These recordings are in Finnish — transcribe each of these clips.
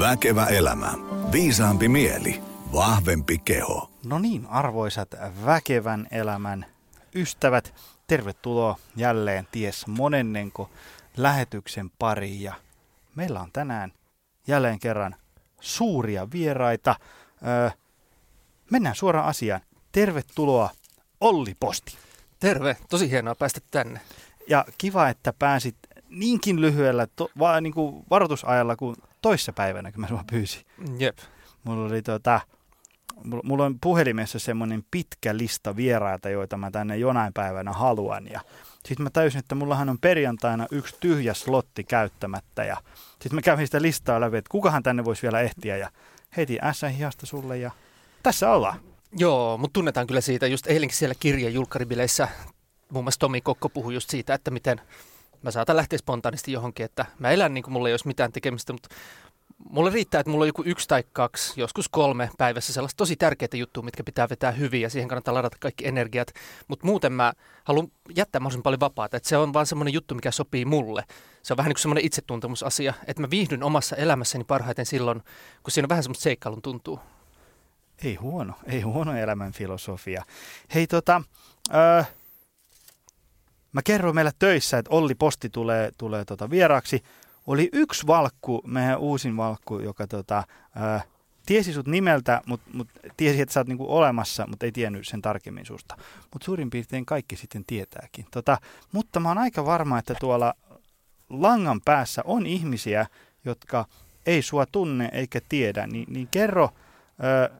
Väkevä elämä. Viisaampi mieli. Vahvempi keho. No niin, arvoisat väkevän elämän ystävät, tervetuloa jälleen ties monennenko lähetyksen pariin. Ja meillä on tänään jälleen kerran suuria vieraita. Öö, mennään suoraan asiaan. Tervetuloa Olli Posti. Terve, tosi hienoa päästä tänne. Ja kiva, että pääsit niinkin lyhyellä to, va, niin kuin varoitusajalla kuin toissapäivänä, kun mä sua pyysin. Jep. Mulla oli tota, mulla on puhelimessa semmoinen pitkä lista vieraita, joita mä tänne jonain päivänä haluan. Ja sitten mä täysin, että mullahan on perjantaina yksi tyhjä slotti käyttämättä. Ja sitten mä kävin sitä listaa läpi, että kukahan tänne voisi vielä ehtiä. Ja heti S-hiasta sulle ja tässä ollaan. Joo, mutta tunnetaan kyllä siitä. Just eilenkin siellä kirjan julkkaribileissä muun muassa Tomi Kokko puhui just siitä, että miten mä saatan lähteä spontaanisti johonkin, että mä elän niin kuin mulla ei olisi mitään tekemistä, mutta mulle riittää, että mulla on joku yksi tai kaksi, joskus kolme päivässä sellaista tosi tärkeitä juttuja, mitkä pitää vetää hyvin ja siihen kannattaa ladata kaikki energiat. Mutta muuten mä haluan jättää mahdollisimman paljon vapaata, että se on vaan semmoinen juttu, mikä sopii mulle. Se on vähän niin kuin semmoinen itsetuntemusasia, että mä viihdyn omassa elämässäni parhaiten silloin, kun siinä on vähän semmoista seikkailun tuntuu. Ei huono, ei huono elämän filosofia. Hei tota, öö, mä kerroin meillä töissä, että Olli Posti tulee, tulee tota vieraaksi. Oli yksi valkku, meidän uusin valkku, joka tota, öö, tiesi sut nimeltä, mutta mut tiesi, että sä oot niinku olemassa, mutta ei tiennyt sen tarkemmin susta. Mutta suurin piirtein kaikki sitten tietääkin. Tota, mutta mä oon aika varma, että tuolla langan päässä on ihmisiä, jotka ei sua tunne eikä tiedä, niin, niin kerro, öö,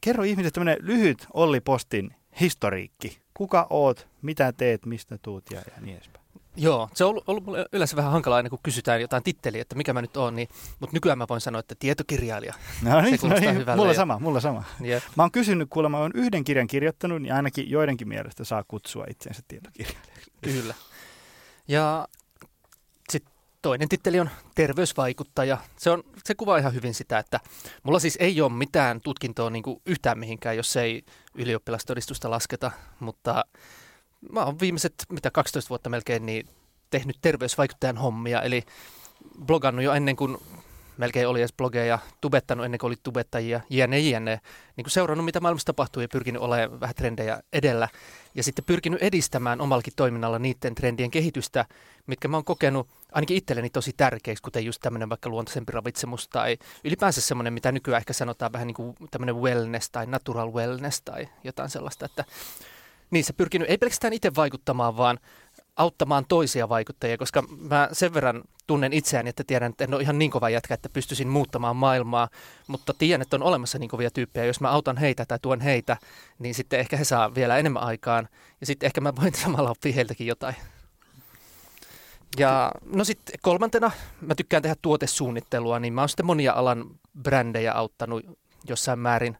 kerro ihmisille tämmöinen lyhyt Olli Postin historiikki. Kuka oot, mitä teet, mistä tuut ja, ja niin edespäin. Joo, se on ollut, ollut mulle yleensä vähän hankalaa aina, kun kysytään jotain titteliä, että mikä mä nyt oon, niin, mutta nykyään mä voin sanoa, että tietokirjailija. No niin, se no niin mulla ja- sama, mulla sama. Jep. Mä oon kysynyt, kuulemma mä oon yhden kirjan kirjoittanut, niin ainakin joidenkin mielestä saa kutsua itseensä tietokirjailijaksi. Kyllä. Ja sitten toinen titteli on terveysvaikuttaja. Se, on, se kuvaa ihan hyvin sitä, että mulla siis ei ole mitään tutkintoa niin kuin yhtään mihinkään, jos ei ylioppilastodistusta lasketa, mutta mä oon viimeiset, mitä 12 vuotta melkein, niin tehnyt terveysvaikuttajan hommia, eli blogannut jo ennen kuin melkein oli edes blogeja, tubettanut ennen kuin oli tubettajia, jne, jne. Niin kuin seurannut, mitä maailmassa tapahtuu ja pyrkinyt olemaan vähän trendejä edellä. Ja sitten pyrkinyt edistämään omallakin toiminnalla niiden trendien kehitystä, mitkä mä oon kokenut ainakin itselleni tosi tärkeiksi, kuten just tämmöinen vaikka luontaisempi ravitsemus tai ylipäänsä semmoinen, mitä nykyään ehkä sanotaan vähän niin kuin tämmöinen wellness tai natural wellness tai jotain sellaista, että niissä pyrkinyt ei pelkästään itse vaikuttamaan, vaan auttamaan toisia vaikuttajia, koska mä sen verran tunnen itseäni, että tiedän, että en ole ihan niin kova jätkä, että pystyisin muuttamaan maailmaa, mutta tiedän, että on olemassa niin kovia tyyppejä. Jos mä autan heitä tai tuon heitä, niin sitten ehkä he saa vielä enemmän aikaan ja sitten ehkä mä voin samalla oppia heiltäkin jotain. Ja no sitten kolmantena mä tykkään tehdä tuotesuunnittelua, niin mä oon sitten monia alan brändejä auttanut jossain määrin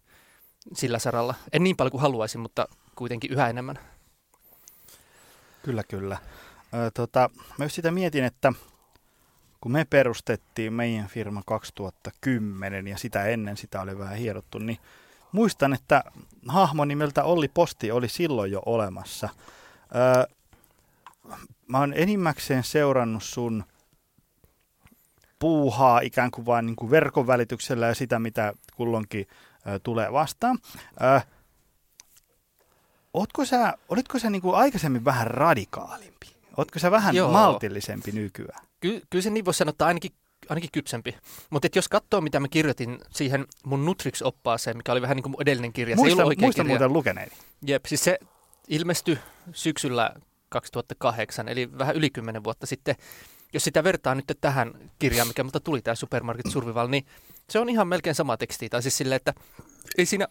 sillä saralla. En niin paljon kuin haluaisin, mutta kuitenkin yhä enemmän. Kyllä, kyllä. Ö, tota, mä just sitä mietin, että kun me perustettiin meidän firma 2010 ja sitä ennen sitä oli vähän hierottu, niin muistan, että hahmo nimeltä Olli Posti oli silloin jo olemassa. Ö, mä oon enimmäkseen seurannut sun puuhaa ikään kuin vain niin kuin verkon välityksellä ja sitä, mitä kulloinkin tulee vastaan. Ö, Ootko sä, olitko sä niin kuin aikaisemmin vähän radikaalimpi? Ootko sä vähän Joo. maltillisempi nykyään? Ky- kyllä se niin voisi sanoa, että ainakin, ainakin kypsempi. Mutta jos katsoo, mitä mä kirjoitin siihen mun Nutrix-oppaaseen, mikä oli vähän niin kuin edellinen kirja. se ei Muista, ollut muista kirja. muuten lukeneeni. Jep, siis se ilmestyi syksyllä 2008, eli vähän yli 10 vuotta sitten. Jos sitä vertaa nyt tähän kirjaan, mikä mutta tuli tämä Supermarket Survival, niin se on ihan melkein sama teksti. Tai siis silleen, että ei siinä,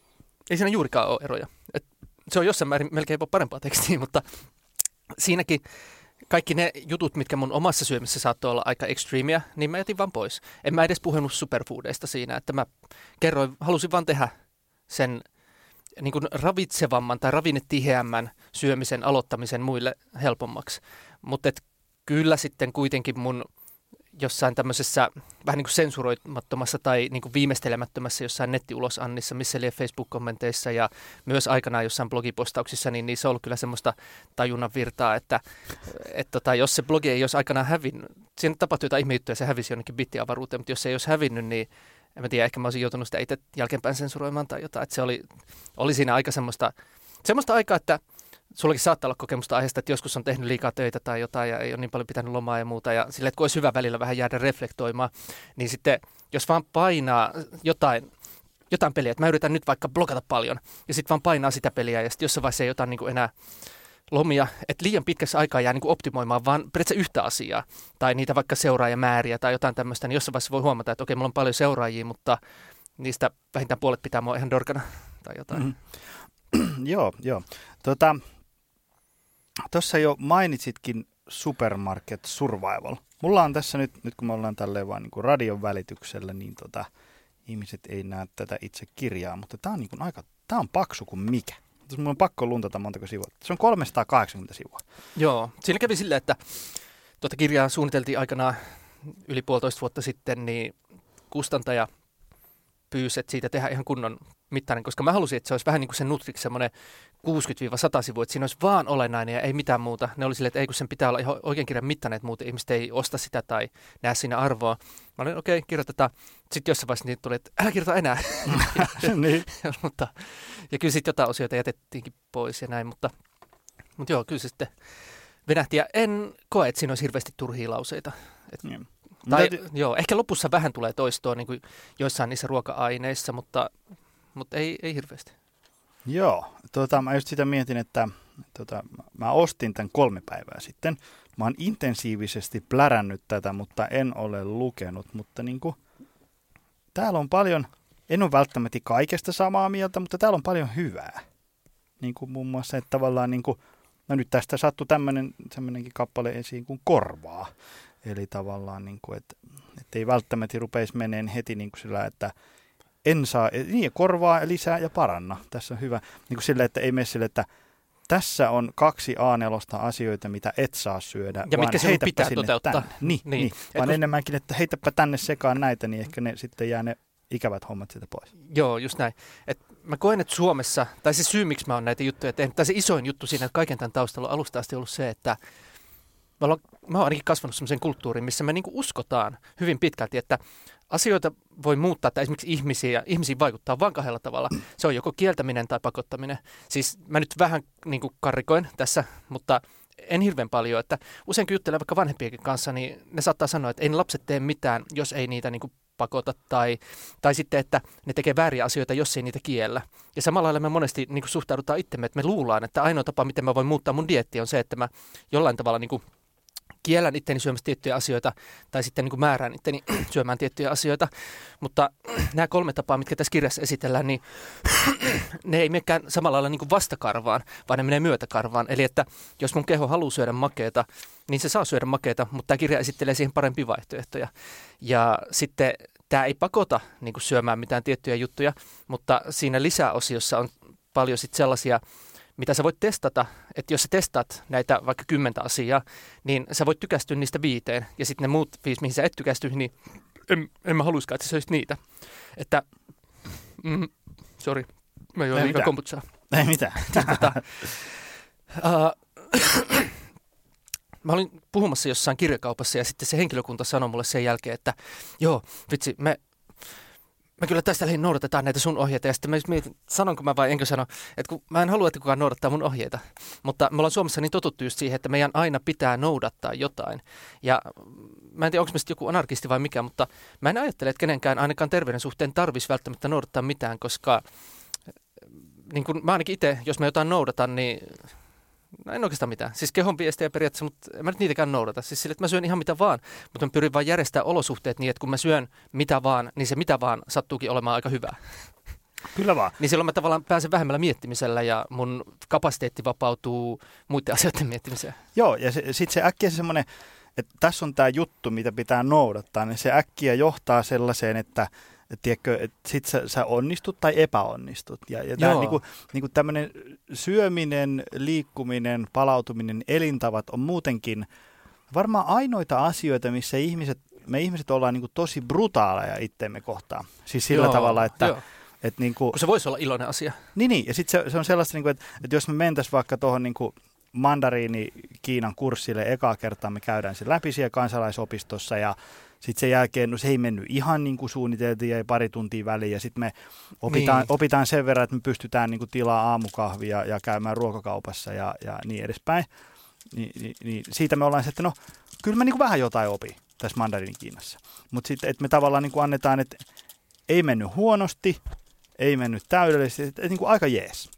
ei siinä juurikaan ole eroja. Et se on jossain määrin melkein jopa parempaa tekstiä, mutta siinäkin kaikki ne jutut, mitkä mun omassa syömisessä saattoi olla aika extreemia, niin mä jätin vaan pois. En mä edes puhunut superfoodeista siinä, että mä kerroin, halusin vaan tehdä sen niin kuin ravitsevamman tai ravinnetiheämmän syömisen aloittamisen muille helpommaksi. Mutta kyllä sitten kuitenkin mun jossain tämmöisessä vähän niin kuin sensuroimattomassa tai niin kuin viimeistelemättömässä jossain nettiulosannissa, missä liian Facebook-kommenteissa ja myös aikanaan jossain blogipostauksissa, niin niissä on ollut kyllä semmoista tajunnan virtaa, että et tota, jos se blogi ei olisi aikanaan hävinnyt, siinä tapahtui jotain ihme juttuja ja se hävisi jonnekin bittiavaruuteen, mutta jos se ei olisi hävinnyt, niin en mä tiedä, ehkä mä olisin joutunut sitä itse jälkeenpäin sensuroimaan tai jotain. Että se oli, oli siinä aika semmoista, semmoista aikaa, että sullakin saattaa olla kokemusta aiheesta, että joskus on tehnyt liikaa töitä tai jotain ja ei ole niin paljon pitänyt lomaa ja muuta. Ja sille, että kun olisi hyvä välillä vähän jäädä reflektoimaan, niin sitten jos vaan painaa jotain, jotain peliä, että mä yritän nyt vaikka blokata paljon ja sitten vaan painaa sitä peliä ja sitten jossain vaiheessa ei jotain niin kuin enää lomia, että liian pitkässä aikaa jää niin kuin optimoimaan vaan periaatteessa yhtä asiaa tai niitä vaikka seuraajamääriä tai jotain tämmöistä, niin jossain vaiheessa voi huomata, että okei, mulla on paljon seuraajia, mutta niistä vähintään puolet pitää mua ihan dorkana tai jotain. Mm-hmm. joo, joo. Tota, Tuossa jo mainitsitkin Supermarket Survival. Mulla on tässä nyt, nyt kun me ollaan tälleen vaan niin radion välityksellä, niin tota, ihmiset ei näe tätä itse kirjaa, mutta tämä on niin aika, tämä on paksu kuin mikä. Mulla on pakko luntata montako sivua. Se on 380 sivua. Joo, siinä kävi silleen, että tuota kirjaa suunniteltiin aikanaan yli puolitoista vuotta sitten, niin kustantaja pyysi, että siitä tehdään ihan kunnon mittainen, koska mä halusin, että se olisi vähän niin kuin se Nutrix semmoinen 60-100 sivua, että siinä olisi vaan olennainen ja ei mitään muuta. Ne oli silleen, että ei kun sen pitää olla ihan oikein kirjan mittainen, että muuten ihmiset ei osta sitä tai näe siinä arvoa. Mä olin, okei, okay, kirjoitetaan. Sitten jossain vaiheessa niin tuli, että älä kirjoita enää. niin. mutta, ja kyllä sitten jotain osioita jätettiinkin pois ja näin, mutta, mutta joo, kyllä se sitten venähti. Ja en koe, että siinä olisi hirveästi turhia lauseita. Et, niin. Tai, täytyy... joo, ehkä lopussa vähän tulee toistoa niin kuin joissain niissä ruoka-aineissa, mutta, mutta ei, ei hirveästi. Joo, tuota, mä just sitä mietin, että tuota, mä ostin tämän kolme päivää sitten. Mä oon intensiivisesti plärännyt tätä, mutta en ole lukenut, mutta niin kuin, täällä on paljon, en ole välttämättä kaikesta samaa mieltä, mutta täällä on paljon hyvää. Niin kuin muun muassa, että tavallaan niin kuin, no nyt tästä sattui tämmöinenkin kappale esiin kuin korvaa. Eli tavallaan, niin kuin, että, että ei välttämättä rupeisi meneen heti niin kuin sillä, että en saa, niin korvaa lisää ja paranna. Tässä on hyvä, niin kuin sille, että ei mene sille, että tässä on kaksi A4 asioita, mitä et saa syödä. Ja mitkä sinun pitää toteuttaa. Tänne. Niin, niin. niin. vaan kun... enemmänkin, että heitäpä tänne sekaan näitä, niin ehkä ne sitten jää ne ikävät hommat siitä pois. Joo, just näin. Et mä koen, että Suomessa, tai se syy, miksi mä oon näitä juttuja tehnyt, tai se isoin juttu siinä, että kaiken tämän taustalla on alusta asti ollut se, että mä, olen, mä oon ainakin kasvanut sellaisen kulttuuriin, missä me niinku uskotaan hyvin pitkälti, että asioita voi muuttaa, tai esimerkiksi ihmisiä, ihmisiin vaikuttaa vain kahdella tavalla. Se on joko kieltäminen tai pakottaminen. Siis mä nyt vähän niin kuin karrikoin tässä, mutta en hirveän paljon, että usein kun juttelen vaikka vanhempienkin kanssa, niin ne saattaa sanoa, että ei lapset tee mitään, jos ei niitä niin kuin pakota tai, tai sitten, että ne tekee vääriä asioita, jos ei niitä kiellä. Ja samalla lailla me monesti niin suhtaudutaan itsemme, että me luullaan, että ainoa tapa, miten mä voin muuttaa mun dietti on se, että mä jollain tavalla niin kuin kiellän itteni syömästä tiettyjä asioita tai sitten niin kuin määrään itteni syömään tiettyjä asioita. Mutta nämä kolme tapaa, mitkä tässä kirjassa esitellään, niin ne ei menekään samalla lailla niin kuin vastakarvaan, vaan ne menee myötäkarvaan. Eli että jos mun keho haluaa syödä makeita, niin se saa syödä makeita, mutta tämä kirja esittelee siihen parempia vaihtoehtoja. Ja sitten tämä ei pakota niin kuin syömään mitään tiettyjä juttuja, mutta siinä lisäosiossa on paljon sitten sellaisia mitä sä voit testata, että jos sä testaat näitä vaikka kymmentä asiaa, niin sä voit tykästyä niistä viiteen, ja sitten ne muut viisi, mihin sä et tykästy, niin en, en mä haluiskaan, että sä söisit niitä. Että, mm, sorry, mä join liikaa kombutsaa. Ei mitään. tota, uh, mä olin puhumassa jossain kirjakaupassa ja sitten se henkilökunta sanoi mulle sen jälkeen, että joo, vitsi, me mä kyllä tästä lähdin noudatetaan näitä sun ohjeita. Ja sitten mä mietin, sanonko mä vai enkö sano, että kun mä en halua, että kukaan noudattaa mun ohjeita. Mutta me ollaan Suomessa niin totuttu just siihen, että meidän aina pitää noudattaa jotain. Ja mä en tiedä, onko mä joku anarkisti vai mikä, mutta mä en ajattele, että kenenkään ainakaan terveyden suhteen tarvitsisi välttämättä noudattaa mitään, koska niin kun mä ainakin itse, jos mä jotain noudatan, niin No en oikeastaan mitään. Siis kehon viestejä periaatteessa, mutta en mä nyt niitäkään noudata. Siis sille, että mä syön ihan mitä vaan, mutta mä pyrin vaan järjestää olosuhteet niin, että kun mä syön mitä vaan, niin se mitä vaan sattuukin olemaan aika hyvää. Kyllä vaan. Niin silloin mä tavallaan pääsen vähemmällä miettimisellä ja mun kapasiteetti vapautuu muiden asioiden miettimiseen. Joo, ja se, sitten se äkkiä se semmoinen, että tässä on tämä juttu, mitä pitää noudattaa, niin se äkkiä johtaa sellaiseen, että tiedätkö, että sit sä, sä onnistut tai epäonnistut. Ja, ja tämä niinku, niinku tämmöinen syöminen, liikkuminen, palautuminen, elintavat on muutenkin varmaan ainoita asioita, missä ihmiset, me ihmiset ollaan niinku tosi brutaaleja itteemme kohtaan. Siis sillä joo, tavalla, että... Joo. Et niin kuin, se voisi olla iloinen asia. Niin, niin. ja sitten se, se on sellaista, niin kuin, että, että jos me mentäisiin vaikka tuohon niin mandariini Kiinan kurssille ekaa kertaa, me käydään sen läpi siellä kansalaisopistossa ja Sitten sen jälkeen, no se ei mennyt ihan niin kuin suunniteltiin, jäi pari tuntia väliin ja sitten me opitaan, Niin. opitaan sen verran, että me pystytään niin kuin tilaa aamukahvia ja käymään ruokakaupassa ja, ja niin edespäin. Ni, niin, niin siitä me ollaan se, että no kyllä mä niin kuin vähän jotain opin tässä mandarin Kiinassa. Mutta sitten, että me tavallaan niin kuin annetaan, että ei mennyt huonosti, ei mennyt täydellisesti, että, että niin kuin aika jees.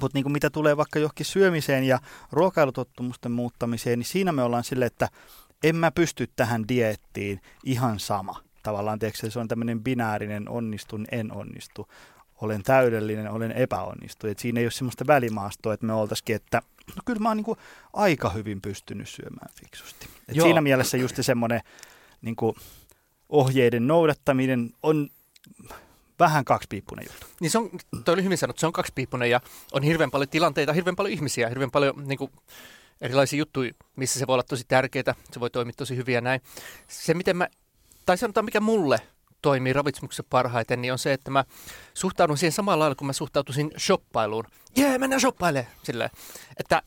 Mutta niin mitä tulee vaikka johonkin syömiseen ja ruokailutottumusten muuttamiseen, niin siinä me ollaan sille, että en mä pysty tähän diettiin ihan sama. Tavallaan tiedätkö, se on tämmöinen binäärinen onnistun, en onnistu. Olen täydellinen, olen epäonnistu. Et siinä ei ole semmoista välimaastoa, että me oltaisikin, että no kyllä mä oon niin aika hyvin pystynyt syömään fiksusti. Et Joo. siinä mielessä just semmoinen niin ohjeiden noudattaminen on vähän kaksipiippunen juttu. Niin se on, toi oli hyvin sanottu, se on kaksipiippunen ja on hirveän paljon tilanteita, hirveän paljon ihmisiä, hirveän paljon niin kuin, erilaisia juttuja, missä se voi olla tosi tärkeää, se voi toimia tosi hyvin ja näin. Se, miten mä, tai sanotaan mikä mulle toimii ravitsemuksessa parhaiten, niin on se, että mä suhtaudun siihen samalla lailla, kun mä suhtautuisin shoppailuun. Jee, mennään shoppailemaan! Silleen, että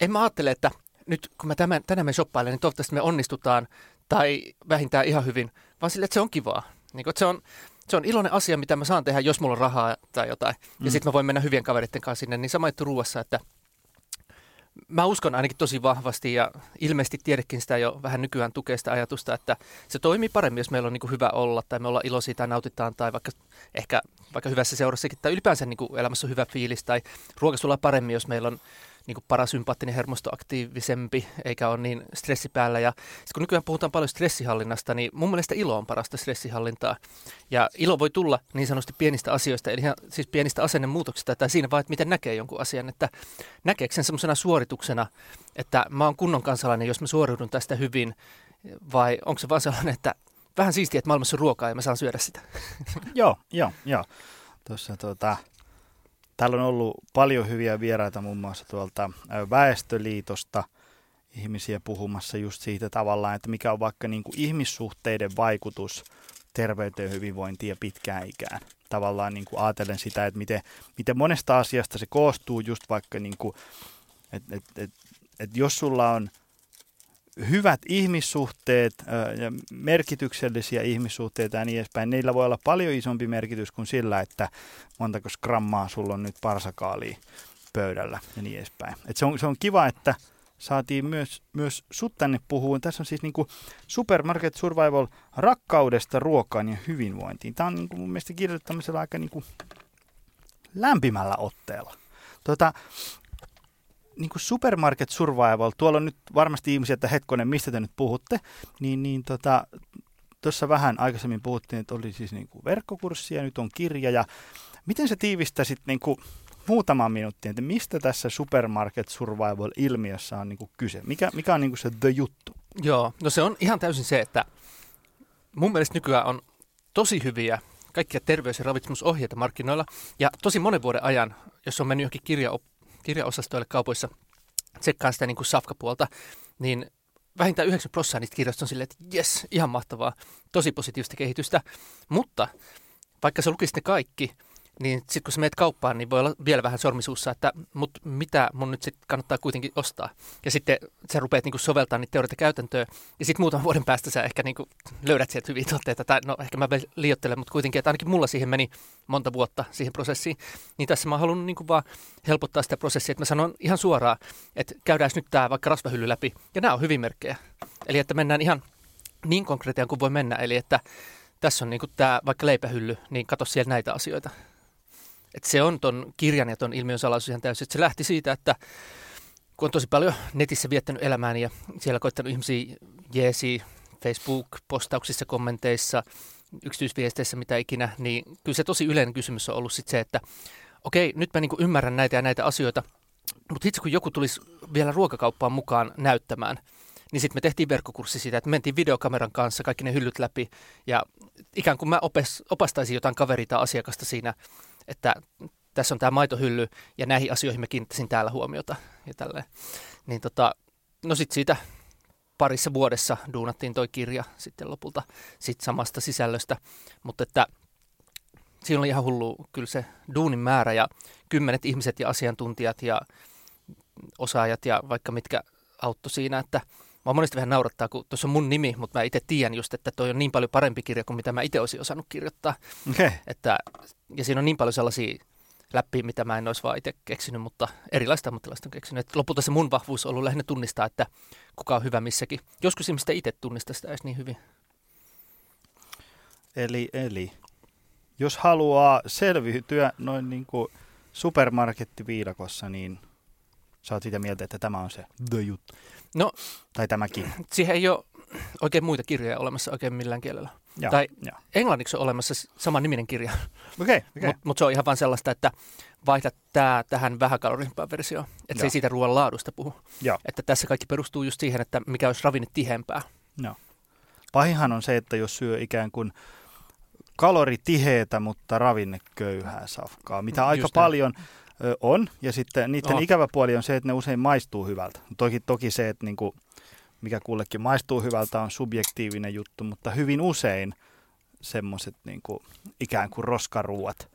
en mä ajattele, että nyt kun mä tämän, tänään me shoppailen, niin toivottavasti me onnistutaan tai vähintään ihan hyvin, vaan sille, että se on kivaa. Niin että se on, se on iloinen asia, mitä mä saan tehdä, jos mulla on rahaa tai jotain. Mm. Ja sitten mä voin mennä hyvien kavereiden kanssa sinne. Niin sama juttu ruuassa, että mä uskon ainakin tosi vahvasti ja ilmeisesti tiedekin sitä jo vähän nykyään tukee sitä ajatusta, että se toimii paremmin, jos meillä on niin hyvä olla tai me ollaan iloisia tai nautitaan tai vaikka ehkä vaikka hyvässä seurassakin tai ylipäänsä niin elämässä on hyvä fiilis tai ruoka paremmin, jos meillä on niin parasympaattinen hermosto aktiivisempi, eikä ole niin stressi päällä. Ja sit kun nykyään puhutaan paljon stressihallinnasta, niin mun mielestä ilo on parasta stressihallintaa. Ja ilo voi tulla niin sanotusti pienistä asioista, eli ihan siis pienistä asennemuutoksista, tai siinä vaan, että miten näkee jonkun asian, että näkeekö sen semmoisena suorituksena, että mä oon kunnon kansalainen, jos mä suoriudun tästä hyvin, vai onko se vaan sellainen, että vähän siistiä, että maailmassa on ruokaa ja mä saan syödä sitä. Joo, joo, joo. Tuossa tota, täällä on ollut paljon hyviä vieraita muun muassa tuolta Väestöliitosta ihmisiä puhumassa just siitä tavallaan, että mikä on vaikka niin kuin ihmissuhteiden vaikutus terveyteen, hyvinvointiin ja pitkään ikään. Tavallaan niin kuin ajatellen sitä, että miten, miten monesta asiasta se koostuu just vaikka, niin kuin, että et, et, et jos sulla on hyvät ihmissuhteet ja merkityksellisiä ihmissuhteita ja niin edespäin, niillä voi olla paljon isompi merkitys kuin sillä, että montako grammaa sulla on nyt parsakaalia pöydällä ja niin edespäin. Et se, on, se on kiva, että saatiin myös, myös sut tänne puhuun. Tässä on siis niinku Supermarket Survival rakkaudesta ruokaan ja hyvinvointiin. Tämä on niinku mun mielestä kirjoitettu aika niinku lämpimällä otteella. Tota, niin kuin Supermarket Survival, tuolla on nyt varmasti ihmisiä, että hetkonen, mistä te nyt puhutte, niin, niin tota, vähän aikaisemmin puhuttiin, että oli siis niin kuin verkkokurssi ja nyt on kirja. Ja miten se tiivistäisit niin kuin muutaman minuuttia, että mistä tässä Supermarket Survival-ilmiössä on niin kuin kyse? Mikä, mikä on niin kuin se the juttu? Joo, no se on ihan täysin se, että mun mielestä nykyään on tosi hyviä kaikkia terveys- ja ravitsemusohjeita markkinoilla. Ja tosi monen vuoden ajan, jos on mennyt johonkin kirja, kirjaosastoille kaupoissa, tsekkaan sitä niin kuin safkapuolta, niin vähintään 9 prosenttia niistä kirjoista on silleen, että jes, ihan mahtavaa, tosi positiivista kehitystä. Mutta vaikka sä lukisit ne kaikki, niin sitten kun sä meet kauppaan, niin voi olla vielä vähän sormisuussa, että mut mitä mun nyt sitten kannattaa kuitenkin ostaa. Ja sitten sä rupeat niinku soveltaa niitä teorioita käytäntöön, ja sitten muutaman vuoden päästä sä ehkä niinku löydät sieltä hyviä tuotteita, tai no ehkä mä liioittelen, mutta kuitenkin, että ainakin mulla siihen meni monta vuotta siihen prosessiin. Niin tässä mä haluan niinku vaan helpottaa sitä prosessia, että mä sanon ihan suoraan, että käydään nyt tämä vaikka rasvahylly läpi, ja nämä on hyvin merkkejä. Eli että mennään ihan niin konkreettiaan kuin voi mennä, eli että tässä on niinku tämä vaikka leipähylly, niin katso siellä näitä asioita. Et se on ton kirjan ja ton ilmiön salaisuus ihan täysin. Et se lähti siitä, että kun on tosi paljon netissä viettänyt elämääni ja siellä koittanut ihmisiä jeesi Facebook-postauksissa, kommenteissa, yksityisviesteissä, mitä ikinä, niin kyllä se tosi yleinen kysymys on ollut sit se, että okei, nyt mä niinku ymmärrän näitä ja näitä asioita, mutta itse kun joku tulisi vielä ruokakauppaan mukaan näyttämään, niin sitten me tehtiin verkkokurssi siitä, että mentiin videokameran kanssa kaikki ne hyllyt läpi ja ikään kuin mä opes, opastaisin jotain kaveria tai asiakasta siinä, että tässä on tämä maitohylly ja näihin asioihin mä kiinnittäisin täällä huomiota ja tälleen. Niin tota, no sitten siitä parissa vuodessa duunattiin toi kirja sitten lopulta sit samasta sisällöstä, mutta että siinä oli ihan hullu kyllä se duunin määrä ja kymmenet ihmiset ja asiantuntijat ja osaajat ja vaikka mitkä auttoi siinä, että Mua monesti vähän naurattaa, kun tuossa on mun nimi, mutta mä itse tiedän just, että toi on niin paljon parempi kirja kuin mitä mä itse olisin osannut kirjoittaa. Okay. Että, ja siinä on niin paljon sellaisia läpi, mitä mä en olisi vaan itse keksinyt, mutta erilaista ammattilaista on keksinyt. Et lopulta se mun vahvuus on ollut lähinnä tunnistaa, että kuka on hyvä missäkin. Joskus ihmistä itse tunnistaa sitä edes niin hyvin. Eli, eli jos haluaa selviytyä noin niin kuin supermarkettiviidakossa, niin sä oot sitä mieltä, että tämä on se the juttu. No, tai tämäkin. Siihen ei ole oikein muita kirjoja olemassa oikein millään kielellä. Ja, tai ja. englanniksi on olemassa saman niminen kirja, okay, okay. mutta mut se on ihan vain sellaista, että vaihda tämä tähän vähäkalorimpaan versioon. Että se ei siitä ruoan laadusta puhu. Ja. Että tässä kaikki perustuu just siihen, että mikä olisi ravinne tihempää. No. Pahinhan on se, että jos syö ikään kuin kaloritiheetä, mutta ravinneköyhää safkaa, mitä just aika tämän. paljon on. Ja sitten niiden oh. ikävä puoli on se, että ne usein maistuu hyvältä. Toki, toki se, että niinku, mikä kullekin maistuu hyvältä, on subjektiivinen juttu, mutta hyvin usein semmoiset niinku, ikään kuin roskaruuat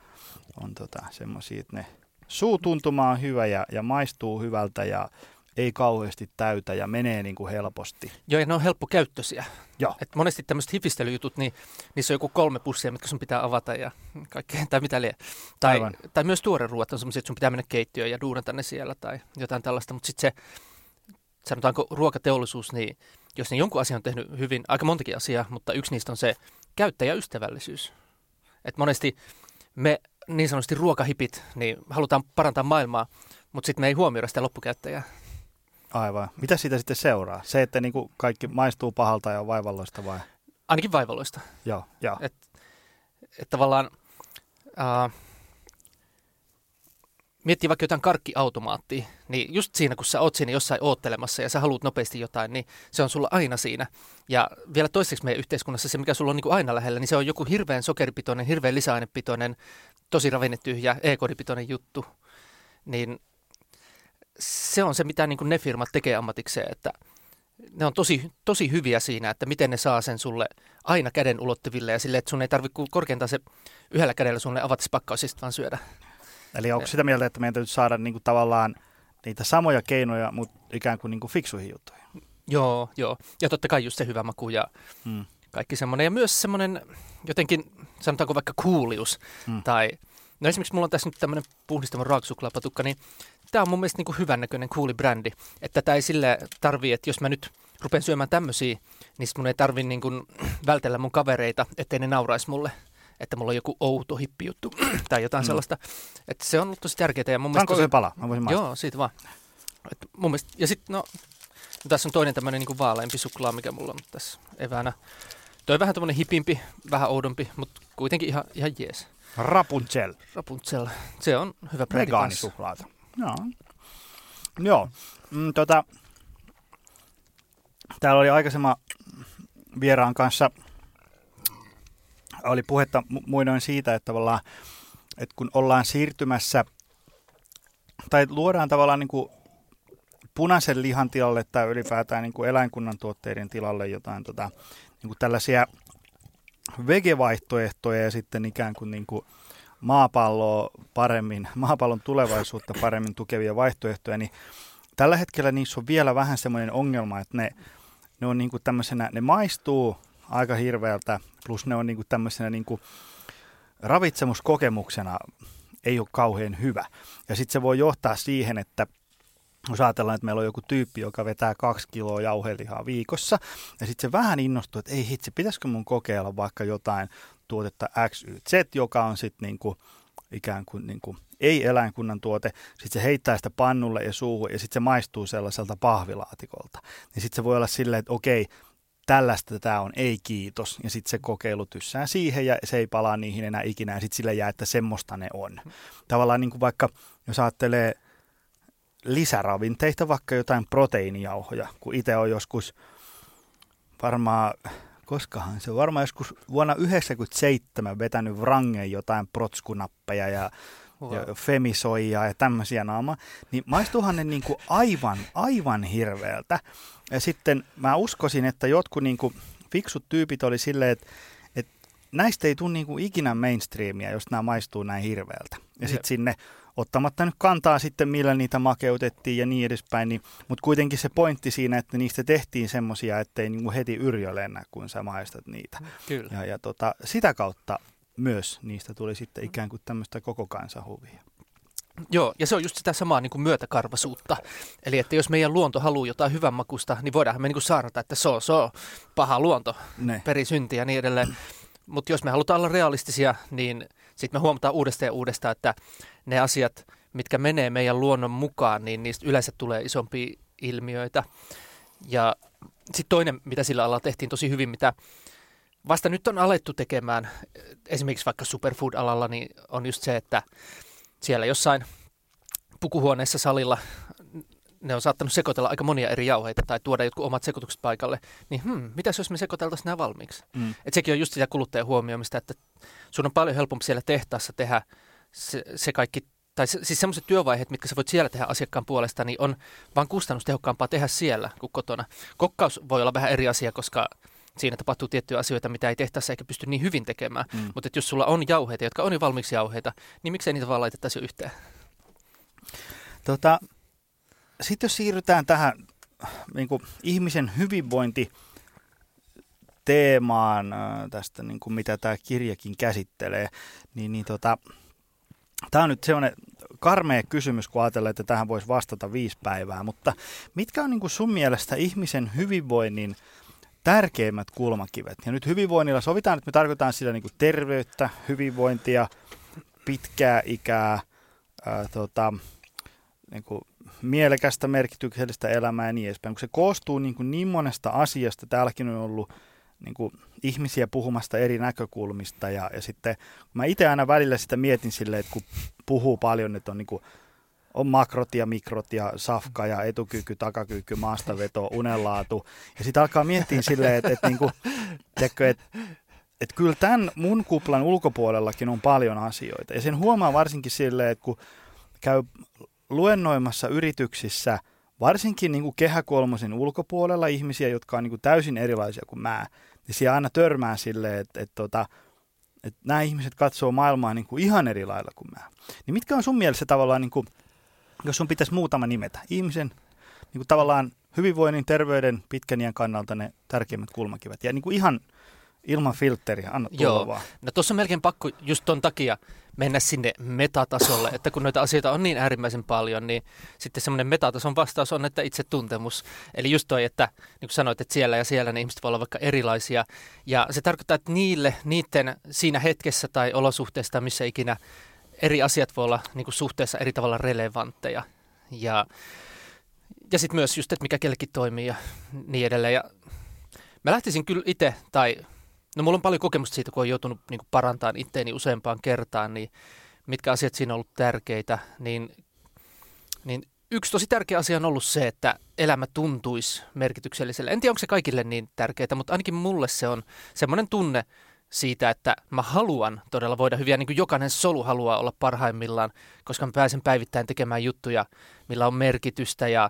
on tota, semmoisia, että ne suutuntuma on hyvä ja, ja maistuu hyvältä ja ei kauheasti täytä ja menee niin kuin helposti. Joo, ja ne on helppokäyttöisiä. Joo. Et monesti tämmöiset hifistelyjutut, niin niissä on joku kolme pussia, mitkä sun pitää avata ja kaikkea, tai mitä liian. Tai, tai myös tuore ruoat on semmoisia, että sun pitää mennä keittiöön ja duunata ne siellä tai jotain tällaista, mutta sitten se, sanotaanko ruokateollisuus, niin jos ne jonkun asian on tehnyt hyvin, aika montakin asiaa, mutta yksi niistä on se käyttäjäystävällisyys. Et monesti me niin sanotusti ruokahipit, niin halutaan parantaa maailmaa, mutta sitten me ei huomioida sitä loppukäyttäjää. Aivan. Mitä siitä sitten seuraa? Se, että niin kuin kaikki maistuu pahalta ja vaivalloista vai? Ainakin vaivalloista. Joo, joo. Et, et tavallaan äh, miettii vaikka jotain karkkiautomaattia, niin just siinä, kun sä oot siinä jossain oottelemassa ja sä haluat nopeasti jotain, niin se on sulla aina siinä. Ja vielä toiseksi meidän yhteiskunnassa se, mikä sulla on niin kuin aina lähellä, niin se on joku hirveän sokeripitoinen, hirveän lisäainepitoinen, tosi ravinnetyhjä, e-kodipitoinen juttu. Niin se on se, mitä niin kuin ne firmat tekee ammatikseen, että ne on tosi, tosi hyviä siinä, että miten ne saa sen sulle aina käden ulottuville ja sille, että sun ei tarvitse korkeintaan se yhdellä kädellä sulle avata pakkaus vaan syödä. Eli onko sitä mieltä, että meidän täytyy saada niin kuin tavallaan niitä samoja keinoja, mutta ikään kuin, niin kuin fiksuihin juttuihin? Joo, joo. Ja totta kai just se hyvä maku ja hmm. kaikki semmoinen. Ja myös semmoinen jotenkin, sanotaanko vaikka kuulius hmm. tai No esimerkiksi mulla on tässä nyt tämmöinen puhdistava raaksuklaapatukka, niin tämä on mun mielestä niin hyvän näköinen cooli brändi. Että tämä ei sille tarvii, että jos mä nyt rupean syömään tämmöisiä, niin sit mun ei tarvi niin kuin vältellä mun kavereita, ettei ne nauraisi mulle että mulla on joku outo hippijuttu tai jotain mm. sellaista. Että se on ollut tosi tärkeää. Ja mun Saanko pala? Mä voisin Joo, siitä vaan. Et mun mielestä, ja sitten no, no, tässä on toinen tämmöinen niin vaaleampi suklaa, mikä mulla on tässä eväänä. Toi vähän tämmöinen hipimpi, vähän oudompi, mutta kuitenkin ihan, ihan jees. Rapunzel. Rapunzel. Se on hyvä brändi Vegaanisuklaata. Joo. Joo. Mm, tota, täällä oli aikaisemman vieraan kanssa oli puhetta muinoin siitä, että tavallaan, että kun ollaan siirtymässä tai luodaan tavallaan niin kuin punaisen lihan tilalle tai ylipäätään niin kuin eläinkunnan tuotteiden tilalle jotain tota, niin kuin tällaisia vegevaihtoehtoja ja sitten ikään kuin, niin kuin maapalloa paremmin, maapallon tulevaisuutta paremmin tukevia vaihtoehtoja, niin tällä hetkellä niissä on vielä vähän semmoinen ongelma, että ne, ne on niin kuin tämmöisenä, ne maistuu aika hirveältä, plus ne on niin kuin tämmöisenä niin kuin ravitsemuskokemuksena ei ole kauhean hyvä. Ja sitten se voi johtaa siihen, että jos ajatellaan, että meillä on joku tyyppi, joka vetää kaksi kiloa jauhelihaa viikossa, ja sitten se vähän innostuu, että ei hitse, pitäisikö mun kokeilla vaikka jotain tuotetta XYZ, joka on sitten niinku, ikään kuin niinku, ei eläinkunnan tuote, sitten se heittää sitä pannulle ja suuhun, ja sitten se maistuu sellaiselta pahvilaatikolta. Niin sitten se voi olla silleen, että okei, tällaista tämä on, ei kiitos. Ja sitten se kokeilu tyssää siihen ja se ei palaa niihin enää ikinä ja sitten sille jää, että semmoista ne on. Tavallaan niin kuin vaikka, jos ajattelee lisäravinteita, vaikka jotain proteiinijauhoja, kun itse on joskus varmaan, koskahan se on varmaan joskus vuonna 1997 vetänyt Wrangen jotain protskunappeja ja wow. ja femisoijaa ja tämmöisiä naama, niin maistuuhan ne niin kuin aivan, aivan hirveältä. Ja sitten mä uskoisin, että jotkut niin kuin fiksut tyypit oli silleen, että, että näistä ei tule niin kuin ikinä mainstreamia, jos nämä maistuu näin hirveältä. Ja sitten sinne ottamatta nyt kantaa sitten, millä niitä makeutettiin ja niin edespäin, niin, mutta kuitenkin se pointti siinä, että niistä tehtiin semmoisia, ettei niin kuin heti yrjö lennä, kun sä maistat niitä. Kyllä. Ja, ja tota, sitä kautta myös niistä tuli sitten ikään kuin tämmöistä koko kansahuvia. Joo, ja se on just sitä samaa niin kuin myötäkarvasuutta. Eli että jos meidän luonto haluaa jotain hyvän makusta, niin voidaan me niin kuin saarnata, että se on, se on paha luonto, Ne. perisynti ja niin edelleen. Mutta jos me halutaan olla realistisia, niin sitten me huomataan uudestaan ja uudestaan, että ne asiat, mitkä menee meidän luonnon mukaan, niin niistä yleensä tulee isompia ilmiöitä. Ja sitten toinen, mitä sillä alalla tehtiin tosi hyvin, mitä vasta nyt on alettu tekemään, esimerkiksi vaikka superfood-alalla, niin on just se, että siellä jossain pukuhuoneessa salilla ne on saattanut sekoitella aika monia eri jauheita tai tuoda jotkut omat sekoitukset paikalle, niin hmm, mitäs jos me sekoiteltaisiin nämä valmiiksi? Mm. Et sekin on just sitä kuluttajan huomioimista, että sun on paljon helpompi siellä tehtaassa tehdä se, se kaikki, tai se, siis semmoiset työvaiheet, mitkä sä voit siellä tehdä asiakkaan puolesta, niin on vaan kustannustehokkaampaa tehdä siellä kuin kotona. Kokkaus voi olla vähän eri asia, koska siinä tapahtuu tiettyjä asioita, mitä ei tehtäessä eikä pysty niin hyvin tekemään. Mm. Mutta jos sulla on jauheita, jotka on jo valmiiksi jauheita, niin miksei niitä vaan laitettaisi jo yhteen? Tota, Sitten jos siirrytään tähän niin kuin ihmisen hyvinvointi teemaan äh, tästä, niin kuin mitä tämä kirjakin käsittelee, niin, niin tota, tämä on nyt sellainen karmea kysymys, kun ajatellaan, että tähän voisi vastata viisi päivää, mutta mitkä on niin kuin sun mielestä ihmisen hyvinvoinnin tärkeimmät kulmakivet? Ja nyt hyvinvoinnilla sovitaan, että me tarkoitetaan sillä niin kuin terveyttä, hyvinvointia, pitkää ikää, ää, tota, niin kuin mielekästä, merkityksellistä elämää ja niin edespäin. Kun se koostuu niin, kuin niin monesta asiasta, täälläkin on ollut niin kuin ihmisiä puhumasta eri näkökulmista ja, ja sitten kun mä itse aina välillä sitä mietin silleen, että kun puhuu paljon, että on niin kuin, on makrot ja mikrot ja safka ja etukyky, takakyky, maastaveto, unenlaatu. Ja sitten alkaa miettiä silleen, että, että, niinku, tiedätkö, että, että kyllä tämän mun kuplan ulkopuolellakin on paljon asioita. Ja sen huomaa varsinkin silleen, että kun käy luennoimassa yrityksissä, varsinkin niin kuin ulkopuolella ihmisiä, jotka on niin kuin täysin erilaisia kuin mä, niin siellä aina törmää silleen, että, että, että, että nämä ihmiset katsoo maailmaa niin kuin ihan eri lailla kuin mä. Niin mitkä on sun mielestä tavallaan, niin kuin, jos sun pitäisi muutama nimetä, ihmisen niin kuin tavallaan hyvinvoinnin, terveyden, pitkän iän kannalta ne tärkeimmät kulmakivet. Ja niin kuin ihan ilman filtteriä, anna tulla Joo. vaan. No tuossa on melkein pakko just ton takia mennä sinne metatasolle, että kun noita asioita on niin äärimmäisen paljon, niin sitten semmoinen metatason vastaus on, että itse tuntemus. Eli just toi, että niin kuin sanoit, että siellä ja siellä ne ihmiset voi olla vaikka erilaisia. Ja se tarkoittaa, että niille, niiden siinä hetkessä tai olosuhteessa missä ikinä eri asiat voi olla niin kuin suhteessa eri tavalla relevantteja. Ja, ja sitten myös just, että mikä kellekin toimii ja niin edelleen. Ja mä lähtisin kyllä itse, tai no mulla on paljon kokemusta siitä, kun on joutunut niin parantamaan itteeni useampaan kertaan, niin mitkä asiat siinä on ollut tärkeitä, niin, niin yksi tosi tärkeä asia on ollut se, että elämä tuntuisi merkitykselliselle. En tiedä, onko se kaikille niin tärkeää, mutta ainakin mulle se on semmoinen tunne siitä, että mä haluan todella voida hyviä, niin kuin jokainen solu haluaa olla parhaimmillaan, koska mä pääsen päivittäin tekemään juttuja, millä on merkitystä ja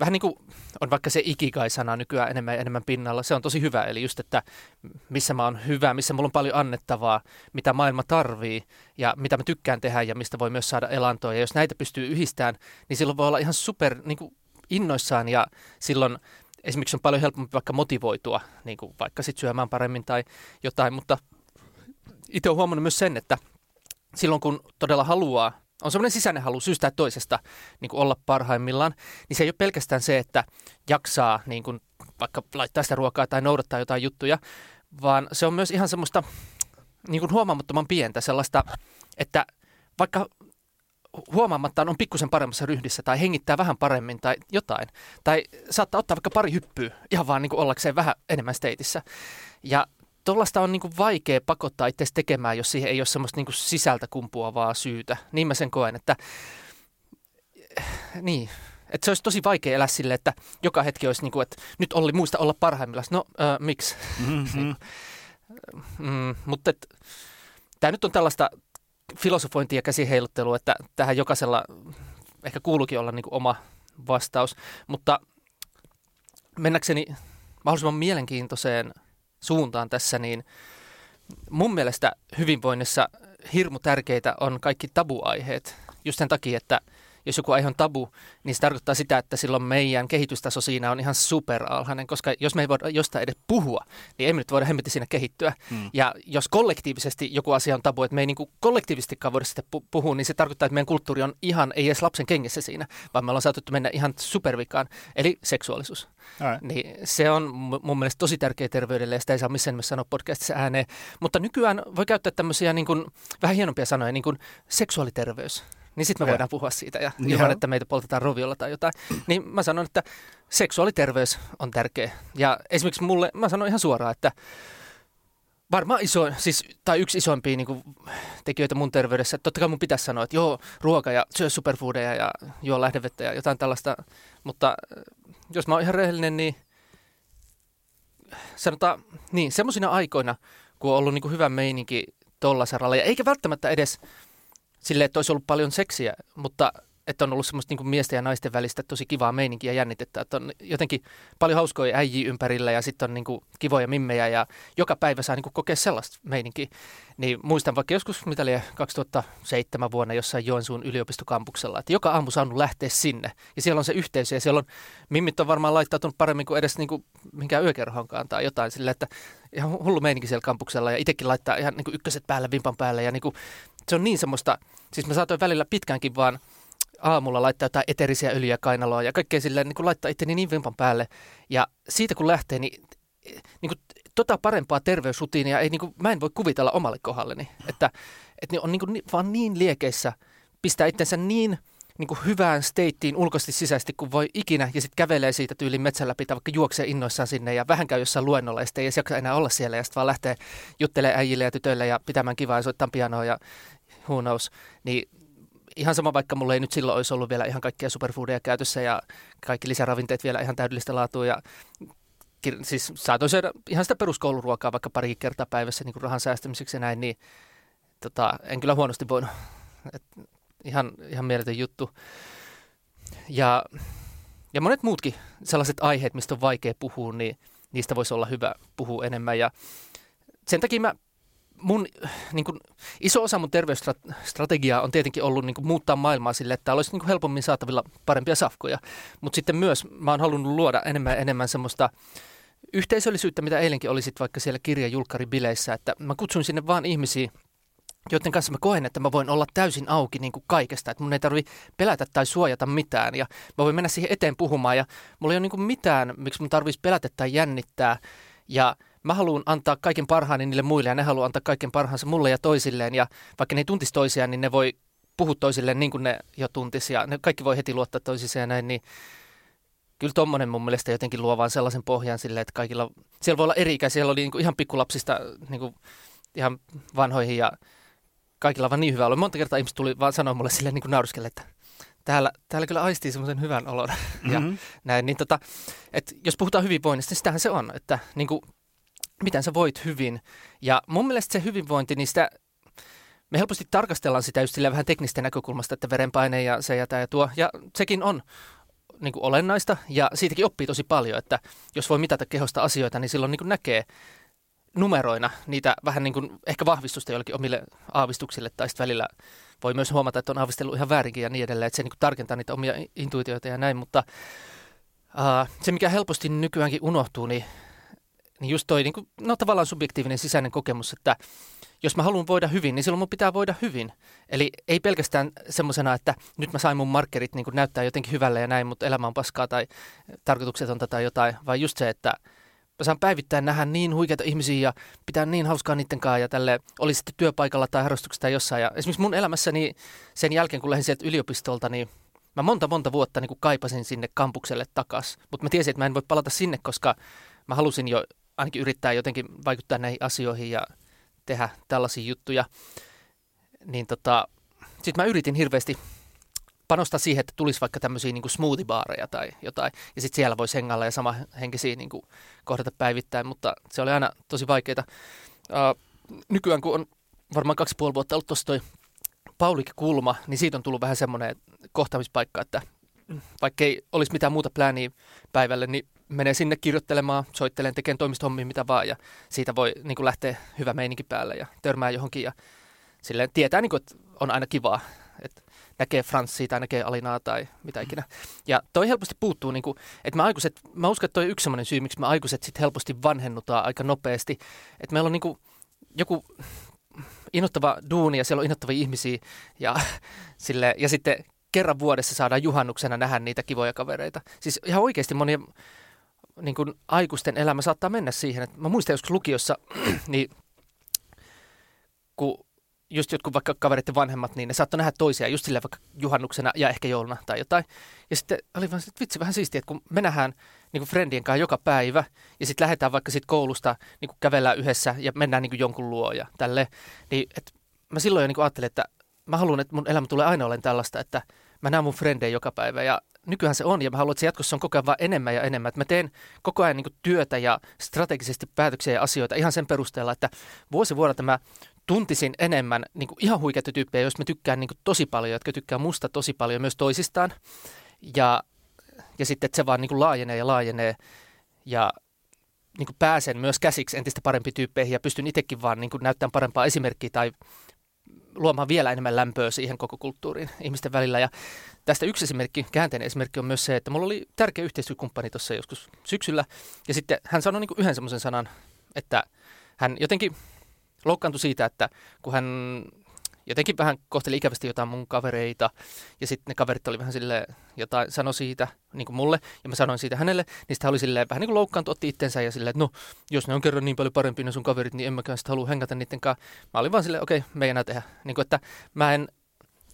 vähän niin kuin on vaikka se ikigai-sana nykyään enemmän ja enemmän pinnalla, se on tosi hyvä. Eli just, että missä mä oon hyvä, missä mulla on paljon annettavaa, mitä maailma tarvii ja mitä mä tykkään tehdä ja mistä voi myös saada elantoa. Ja jos näitä pystyy yhdistämään, niin silloin voi olla ihan super niin kuin innoissaan ja silloin esimerkiksi on paljon helpompi vaikka motivoitua, niin kuin vaikka sit syömään paremmin tai jotain, mutta itse olen huomannut myös sen, että silloin kun todella haluaa on semmoinen sisäinen halu syystä toisesta niin kuin olla parhaimmillaan, niin se ei ole pelkästään se, että jaksaa niin kuin, vaikka laittaa sitä ruokaa tai noudattaa jotain juttuja, vaan se on myös ihan semmoista niin kuin huomaamattoman pientä sellaista, että vaikka huomaamattaan on pikkusen paremmassa ryhdissä tai hengittää vähän paremmin tai jotain. Tai saattaa ottaa vaikka pari hyppyä ihan vaan niin kuin ollakseen vähän enemmän steitissä. Ja tuollaista on niin kuin vaikea pakottaa itse tekemään, jos siihen ei ole semmoista niin kuin sisältä kumpuavaa syytä. Niin mä sen koen, että niin, että se olisi tosi vaikea elää sille, että joka hetki olisi niin kuin, että nyt Olli muista olla parhaimmillaan. No, äh, miksi? Mm-hmm. mm, mutta tämä nyt on tällaista filosofointia ja käsiheiluttelua, että tähän jokaisella ehkä kuuluukin olla niin kuin oma vastaus. Mutta mennäkseni mahdollisimman mielenkiintoiseen suuntaan tässä, niin mun mielestä hyvinvoinnissa hirmu tärkeitä on kaikki tabuaiheet. just sen takia, että jos joku aihe on tabu, niin se tarkoittaa sitä, että silloin meidän kehitystaso siinä on ihan superalhainen, koska jos me ei voida jostain edes puhua, niin ei me nyt voida hemmetti siinä kehittyä. Hmm. Ja jos kollektiivisesti joku asia on tabu, että me ei niin kuin kollektiivisestikaan voida sitä puhua, niin se tarkoittaa, että meidän kulttuuri on ihan, ei edes lapsen kengessä siinä, vaan me ollaan saatettu mennä ihan supervikaan, eli seksuaalisuus. Niin se on mun mielestä tosi tärkeä terveydelle ja sitä ei saa missään nimessä sanoa podcastissa ääneen. Mutta nykyään voi käyttää tämmöisiä niin kuin, vähän hienompia sanoja, niin kuin seksuaaliterveys niin sitten me voidaan puhua siitä ja ilman, että meitä poltetaan roviolla tai jotain. Niin mä sanon, että seksuaaliterveys on tärkeä. Ja esimerkiksi mulle, mä sanon ihan suoraan, että varmaan iso, siis, tai yksi isoimpia niin kuin, tekijöitä mun terveydessä. Että totta kai mun pitäisi sanoa, että joo, ruoka ja syö superfoodeja ja juo lähdevettä ja jotain tällaista. Mutta äh, jos mä oon ihan rehellinen, niin sanotaan, niin semmoisina aikoina, kun on ollut niin kuin hyvä meininki tuolla saralla, ja eikä välttämättä edes silleen, että olisi ollut paljon seksiä, mutta että on ollut semmoista niin miesten ja naisten välistä tosi kivaa meininkiä ja jännitettä. Että on jotenkin paljon hauskoja äijiä ympärillä ja sitten on niin kuin kivoja mimmejä ja joka päivä saa niin kuin kokea sellaista meininkiä. Niin muistan vaikka joskus, mitä oli 2007 vuonna jossain Joensuun yliopistokampuksella, että joka aamu saanut lähteä sinne. Ja siellä on se yhteisö ja siellä on, mimmit on varmaan laittautunut paremmin kuin edes niin kuin minkään yökerhonkaan tai jotain sille, että ihan hullu meininki siellä kampuksella ja itsekin laittaa ihan niin kuin ykköset päälle, vimpan päälle ja niin kuin, se on niin semmoista, siis mä saatoin välillä pitkäänkin vaan aamulla laittaa jotain eterisiä öljyä kainaloa ja kaikkea silleen niin kuin laittaa itteni niin vimpan päälle. Ja siitä kun lähtee, niin, niin kuin, tota parempaa terveysrutiinia ei, niin kuin, mä en voi kuvitella omalle kohdalleni. Että, että on niin kuin, vaan niin liekeissä, pistää itsensä niin, niin kuin hyvään steittiin ulkoisesti sisäisesti kuin voi ikinä ja sitten kävelee siitä tyylin metsän läpi tai vaikka juoksee innoissaan sinne ja vähän käy jossain luennolla ja sitten ei edes jaksa enää olla siellä ja sitten vaan lähtee juttelemaan äijille ja tytöille ja pitämään kivaa ja soittaa pianoa ja who knows, niin ihan sama vaikka mulla ei nyt silloin olisi ollut vielä ihan kaikkia superfoodeja käytössä ja kaikki lisäravinteet vielä ihan täydellistä laatua ja siis saatoin syödä ihan sitä peruskouluruokaa vaikka pari kertaa päivässä niin kuin rahan säästämiseksi ja näin, niin tota, en kyllä huonosti voinut. Et ihan, ihan mieletön juttu. Ja, ja monet muutkin sellaiset aiheet, mistä on vaikea puhua, niin niistä voisi olla hyvä puhua enemmän. Ja sen takia mä mun niin kuin, iso osa mun terveysstrategiaa on tietenkin ollut niin kuin, muuttaa maailmaa sille, että olisi niin kuin, helpommin saatavilla parempia safkoja. Mutta sitten myös mä oon halunnut luoda enemmän ja enemmän semmoista yhteisöllisyyttä, mitä eilenkin oli sitten vaikka siellä kirjajulkkaribileissä, että mä kutsun sinne vaan ihmisiä, joiden kanssa mä koen, että mä voin olla täysin auki niin kuin kaikesta, että mun ei tarvi pelätä tai suojata mitään ja mä voin mennä siihen eteen puhumaan ja mulla ei ole niin kuin mitään, miksi mun tarvitsisi pelätä tai jännittää ja mä haluan antaa kaiken parhaani niille muille ja ne haluaa antaa kaiken parhaansa mulle ja toisilleen. Ja vaikka ne ei tuntisi toisiaan, niin ne voi puhua toisilleen niin kuin ne jo tuntisi ja ne kaikki voi heti luottaa toisiseen ja näin, niin kyllä tuommoinen mun mielestä jotenkin luo vaan sellaisen pohjan sille, että kaikilla, siellä voi olla eri ikäisiä, siellä oli niin kuin ihan pikkulapsista niin kuin ihan vanhoihin ja kaikilla on vaan niin hyvä olla. Monta kertaa ihmiset tuli vaan sanoa mulle silleen niin kuin että täällä, täällä kyllä aistii semmoisen hyvän olon. Mm-hmm. ja näin, niin tota, että jos puhutaan hyvinvoinnista, niin sitähän se on, että niin kuin miten sä voit hyvin. Ja mun mielestä se hyvinvointi, niin sitä, me helposti tarkastellaan sitä just sillä vähän teknistä näkökulmasta, että verenpaine ja se ja tämä ja tuo. Ja sekin on niin kuin olennaista ja siitäkin oppii tosi paljon, että jos voi mitata kehosta asioita, niin silloin niin kuin näkee numeroina niitä vähän niin kuin ehkä vahvistusta jollekin omille aavistuksille tai sitten välillä voi myös huomata, että on aavistellut ihan väärinkin ja niin edelleen, että se niin kuin tarkentaa niitä omia intuitioita ja näin, mutta uh, se mikä helposti nykyäänkin unohtuu, niin niin just toi niin kuin, no tavallaan subjektiivinen sisäinen kokemus, että jos mä haluan voida hyvin, niin silloin mun pitää voida hyvin. Eli ei pelkästään semmoisena, että nyt mä sain mun markkerit niin näyttää jotenkin hyvälle ja näin, mutta elämä on paskaa tai tarkoituksetonta tai jotain, vaan just se, että mä saan päivittäin nähdä niin huikeita ihmisiä ja pitää niin hauskaa niiden kanssa ja tälle oli sitten työpaikalla tai harrastuksessa tai jossain. Ja esimerkiksi mun elämässäni sen jälkeen, kun lähdin sieltä yliopistolta, niin mä monta monta vuotta niin kuin kaipasin sinne kampukselle takas. Mutta mä tiesin, että mä en voi palata sinne, koska mä halusin jo ainakin yrittää jotenkin vaikuttaa näihin asioihin ja tehdä tällaisia juttuja. Niin tota, sitten mä yritin hirveästi panostaa siihen, että tulisi vaikka tämmöisiä niin smoothie-baareja tai jotain, ja sitten siellä voi hengalla ja sama henkisiä niin kuin kohdata päivittäin, mutta se oli aina tosi vaikeaa. Uh, nykyään, kun on varmaan kaksi puoli vuotta ollut tuossa toi Paulik Kulma, niin siitä on tullut vähän semmoinen kohtaamispaikka, että vaikka ei olisi mitään muuta plääniä päivälle, niin menee sinne kirjoittelemaan, soittelen, tekemään toimistohommia mitä vaan ja siitä voi niin kuin lähteä hyvä meininki päälle ja törmää johonkin ja silleen tietää, niin kuin, että on aina kivaa. Et näkee Franssia tai näkee Alinaa tai mitä ikinä. Ja toi helposti puuttuu, niin kuin, että mä, aikuiset, mä uskon, että toi on yksi sellainen syy, miksi me aikuiset sit helposti vanhennutaan aika nopeasti. Että meillä on niin kuin, joku innoittava duuni ja siellä on innoittavia ihmisiä ja, sille, ja sitten kerran vuodessa saadaan juhannuksena nähdä niitä kivoja kavereita. Siis ihan oikeasti monien niin kuin aikuisten elämä saattaa mennä siihen, että mä muistan joskus lukiossa, niin kun just jotkut vaikka kavereiden vanhemmat, niin ne saattoi nähdä toisia just silleen vaikka juhannuksena ja ehkä jouluna tai jotain. Ja sitten oli vaan että vitsi vähän siistiä, että kun me nähdään niin kuin friendien kanssa joka päivä ja sitten lähdetään vaikka sit koulusta niin kuin kävellään yhdessä ja mennään niin kuin jonkun luo ja tälle, niin että mä silloin jo niin kuin ajattelin, että mä haluan, että mun elämä tulee aina olen tällaista, että mä näen mun frendejä joka päivä ja nykyään se on ja mä haluan, että se jatkossa on koko ajan vaan enemmän ja enemmän. Että mä teen koko ajan niin kuin työtä ja strategisesti päätöksiä ja asioita ihan sen perusteella, että vuosi vuodelta mä tuntisin enemmän niin kuin ihan huikeita tyyppejä, jos mä tykkään niin kuin tosi paljon, jotka tykkää musta tosi paljon myös toisistaan. Ja, ja sitten, että se vaan niin kuin laajenee ja laajenee ja niin kuin pääsen myös käsiksi entistä parempiin tyyppeihin ja pystyn itsekin vaan niin kuin näyttämään parempaa esimerkkiä tai luomaan vielä enemmän lämpöä siihen koko kulttuuriin ihmisten välillä. Ja tästä yksi esimerkki, käänteinen esimerkki on myös se, että mulla oli tärkeä yhteistyökumppani tuossa joskus syksyllä. Ja sitten hän sanoi niin yhden semmoisen sanan, että hän jotenkin loukkaantui siitä, että kun hän jotenkin vähän kohteli ikävästi jotain mun kavereita, ja sitten ne kaverit oli vähän sille jotain, sanoi siitä niin kuin mulle, ja mä sanoin siitä hänelle, niin sitten oli silleen vähän niin kuin loukkaantu, otti itsensä ja silleen, että no, jos ne on kerran niin paljon parempia ne sun kaverit, niin en mäkään sitä halua hengata niiden kanssa. Mä olin vaan silleen, okei, okay, me ei enää tehdä. Niin kuin, että mä en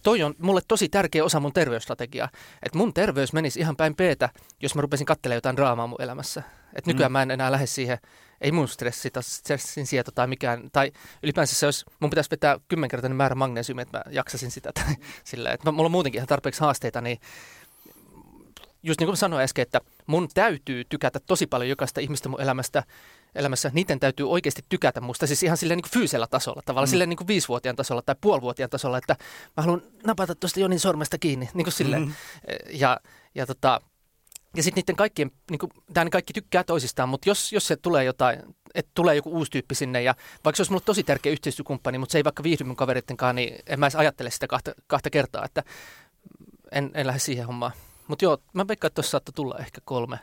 toi on mulle tosi tärkeä osa mun terveysstrategiaa. Että mun terveys menisi ihan päin peetä, jos mä rupesin katselemaan jotain draamaa mun elämässä. Että nykyään mm. mä en enää lähde siihen, ei mun stressi tai stressin sieto tai mikään, tai ylipäänsä se olisi, mun pitäisi vetää kymmenkertainen määrä magnesiumia, että mä jaksasin sitä. Tai sillä, että mulla on muutenkin ihan tarpeeksi haasteita, niin just niin kuin sanoin äsken, että mun täytyy tykätä tosi paljon jokaista ihmistä mun elämästä, elämässä, niiden täytyy oikeasti tykätä musta, siis ihan silleen niin kuin fyysisellä tasolla, tavallaan mm. silleen niin kuin viisivuotiaan tasolla tai puolivuotiaan tasolla, että mä haluan napata tuosta Jonin sormesta kiinni, niin kuin silleen. Mm. Ja, ja, tota, ja sitten niiden kaikkien, niin kuin, kaikki tykkää toisistaan, mutta jos, jos se tulee jotain, että tulee joku uusi tyyppi sinne ja vaikka se olisi mulle tosi tärkeä yhteistyökumppani, mutta se ei vaikka viihdy mun kaverittenkaan, niin en mä edes ajattele sitä kahta, kahta kertaa, että en, en lähde siihen hommaan. Mutta joo, mä veikkaan, että tuossa saattoi tulla ehkä kolme,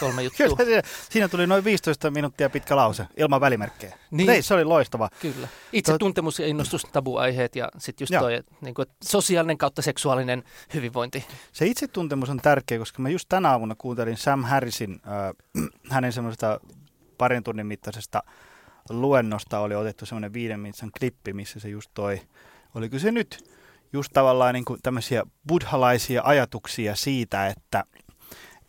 kolme juttua. Kyllä, siinä, tuli noin 15 minuuttia pitkä lause, ilman välimerkkejä. Niin. Ei, se oli loistava. Kyllä. Itse tuntemus ja innostus, tabuaiheet ja sitten just toi, niin kuin, sosiaalinen kautta seksuaalinen hyvinvointi. Se itsetuntemus on tärkeä, koska mä just tänä aamuna kuuntelin Sam Harrisin, äh, hänen semmoista parin tunnin mittaisesta luennosta oli otettu semmoinen viiden minuutin klippi, missä se just toi, oliko se nyt just tavallaan niin kuin tämmöisiä buddhalaisia ajatuksia siitä, että,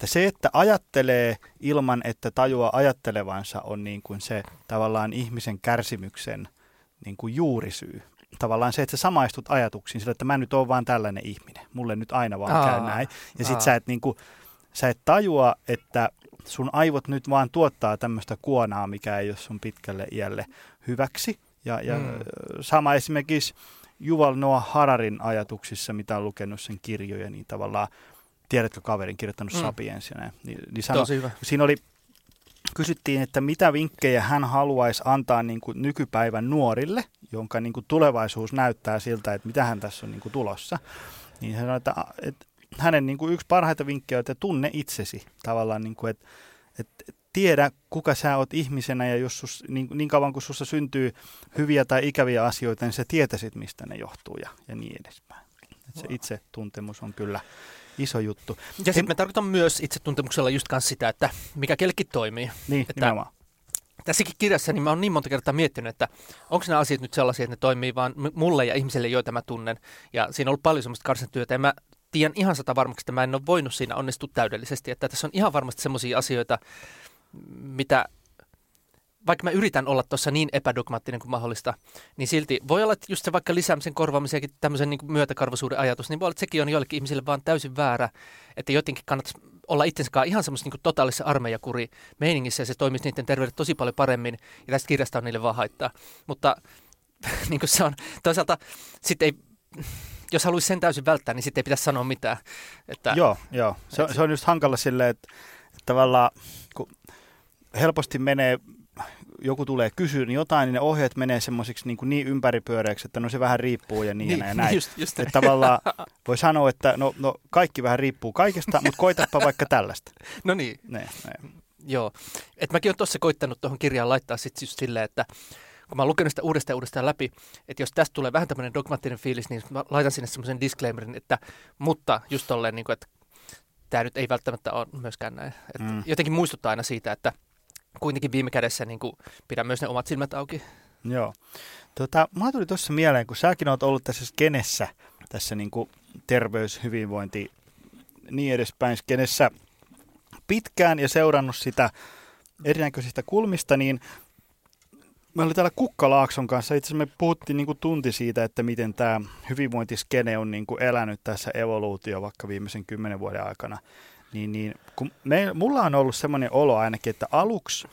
että se, että ajattelee ilman, että tajua ajattelevansa, on niin kuin se tavallaan ihmisen kärsimyksen niin kuin juurisyy. Tavallaan se, että sä samaistut ajatuksiin sillä, että mä nyt oon vaan tällainen ihminen. Mulle nyt aina vaan aa, käy näin. Ja sit sä et, niin kuin, sä et tajua, että sun aivot nyt vaan tuottaa tämmöistä kuonaa, mikä ei ole sun pitkälle iälle hyväksi. Ja, ja mm. sama esimerkiksi Juval Noah Hararin ajatuksissa, mitä on lukenut sen kirjoja, niin tavallaan, tiedätkö kaverin kirjoittanut mm. Sapiensia, niin, niin sano, Tosi hyvä. siinä oli, kysyttiin, että mitä vinkkejä hän haluaisi antaa niin kuin nykypäivän nuorille, jonka niin kuin tulevaisuus näyttää siltä, että mitä hän tässä on niin kuin tulossa. Niin hän sanoi, että, että hänen niin kuin yksi parhaita vinkkejä on, että tunne itsesi tavallaan, niin kuin, että, että tiedä, kuka sä oot ihmisenä ja jos sus, niin, niin kauan kuin sussa syntyy hyviä tai ikäviä asioita, niin sä tietäisit, mistä ne johtuu ja, ja niin edespäin. Et se itse tuntemus on kyllä iso juttu. Ja sitten me tarkoitan myös itsetuntemuksella just kanssa sitä, että mikä kellekin toimii. Niin, että nimenomaan. Tässäkin kirjassa niin mä oon niin monta kertaa miettinyt, että onko nämä asiat nyt sellaisia, että ne toimii vaan mulle ja ihmiselle, joita mä tunnen. Ja siinä on ollut paljon semmoista karsintyötä. Ja mä tiedän ihan sata varmaksi, että mä en ole voinut siinä onnistua täydellisesti. Että tässä on ihan varmasti semmoisia asioita, mitä vaikka mä yritän olla tuossa niin epädogmaattinen kuin mahdollista, niin silti voi olla, että just se vaikka lisäämisen korvaamisen ja tämmöisen niin myötäkarvaisuuden ajatus, niin voi olla, että sekin on joillekin ihmisille vaan täysin väärä, että jotenkin kannattaisi olla itsensä ihan semmoisessa niin totaalisessa armeijakuri meiningissä ja se toimisi niiden terveydet tosi paljon paremmin ja tästä kirjasta on niille vaan haittaa. Mutta niin kuin se on toisaalta sitten ei, jos haluaisi sen täysin välttää, niin sitten ei pitäisi sanoa mitään. Että, joo, joo. Se, se on just hankala silleen, että, että tavallaan kun helposti menee joku tulee kysyä niin jotain, niin ne ohjeet menee semmoisiksi niin, niin ympäripyöreäksi, että no se vähän riippuu ja niin, niin ja näin. Just, just että tavallaan voi sanoa, että no, no kaikki vähän riippuu kaikesta, mutta koitapa vaikka tällaista. No niin. Ne, ne. Joo. Et mäkin olen tuossa koittanut tuohon kirjaan laittaa sitten just silleen, että kun mä oon lukenut sitä uudestaan uudestaan läpi, että jos tästä tulee vähän tämmöinen dogmaattinen fiilis, niin mä laitan sinne semmoisen disclaimerin, että mutta just tolleen, niin kuin, että tämä nyt ei välttämättä ole myöskään näin. Et mm. Jotenkin muistuttaa aina siitä, että kuitenkin viime kädessä niin kuin, pidän myös ne omat silmät auki. Joo. Tota, mä tuli tuossa mieleen, kun säkin oot ollut tässä skenessä, tässä niin kuin terveys, hyvinvointi, niin edespäin skenessä pitkään ja seurannut sitä erinäköisistä kulmista, niin me oli täällä Kukkalaakson kanssa, itse asiassa me puhuttiin niin kuin tunti siitä, että miten tämä hyvinvointiskene on niin kuin elänyt tässä evoluutio vaikka viimeisen kymmenen vuoden aikana. Niin, niin kun me, mulla on ollut semmoinen olo ainakin, että aluksi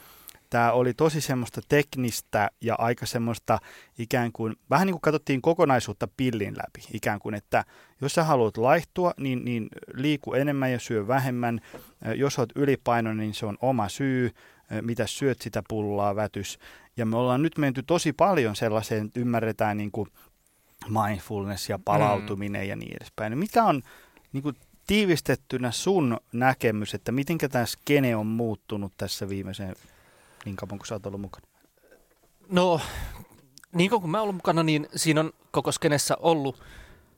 tämä oli tosi semmoista teknistä ja aika semmoista ikään kuin, vähän niin kuin katsottiin kokonaisuutta pillin läpi, ikään kuin, että jos sä haluat laihtua, niin, niin liiku enemmän ja syö vähemmän. Jos olet ylipainoinen, niin se on oma syy. Mitä syöt, sitä pullaa vätys. Ja me ollaan nyt menty tosi paljon sellaiseen, että ymmärretään niin kuin mindfulness ja palautuminen mm. ja niin edespäin. Mikä on niin kuin tiivistettynä sun näkemys, että miten tämä skene on muuttunut tässä viimeisen niin kauan kuin sä oot ollut mukana? No, niin kuin mä oon ollut mukana, niin siinä on koko skenessä ollut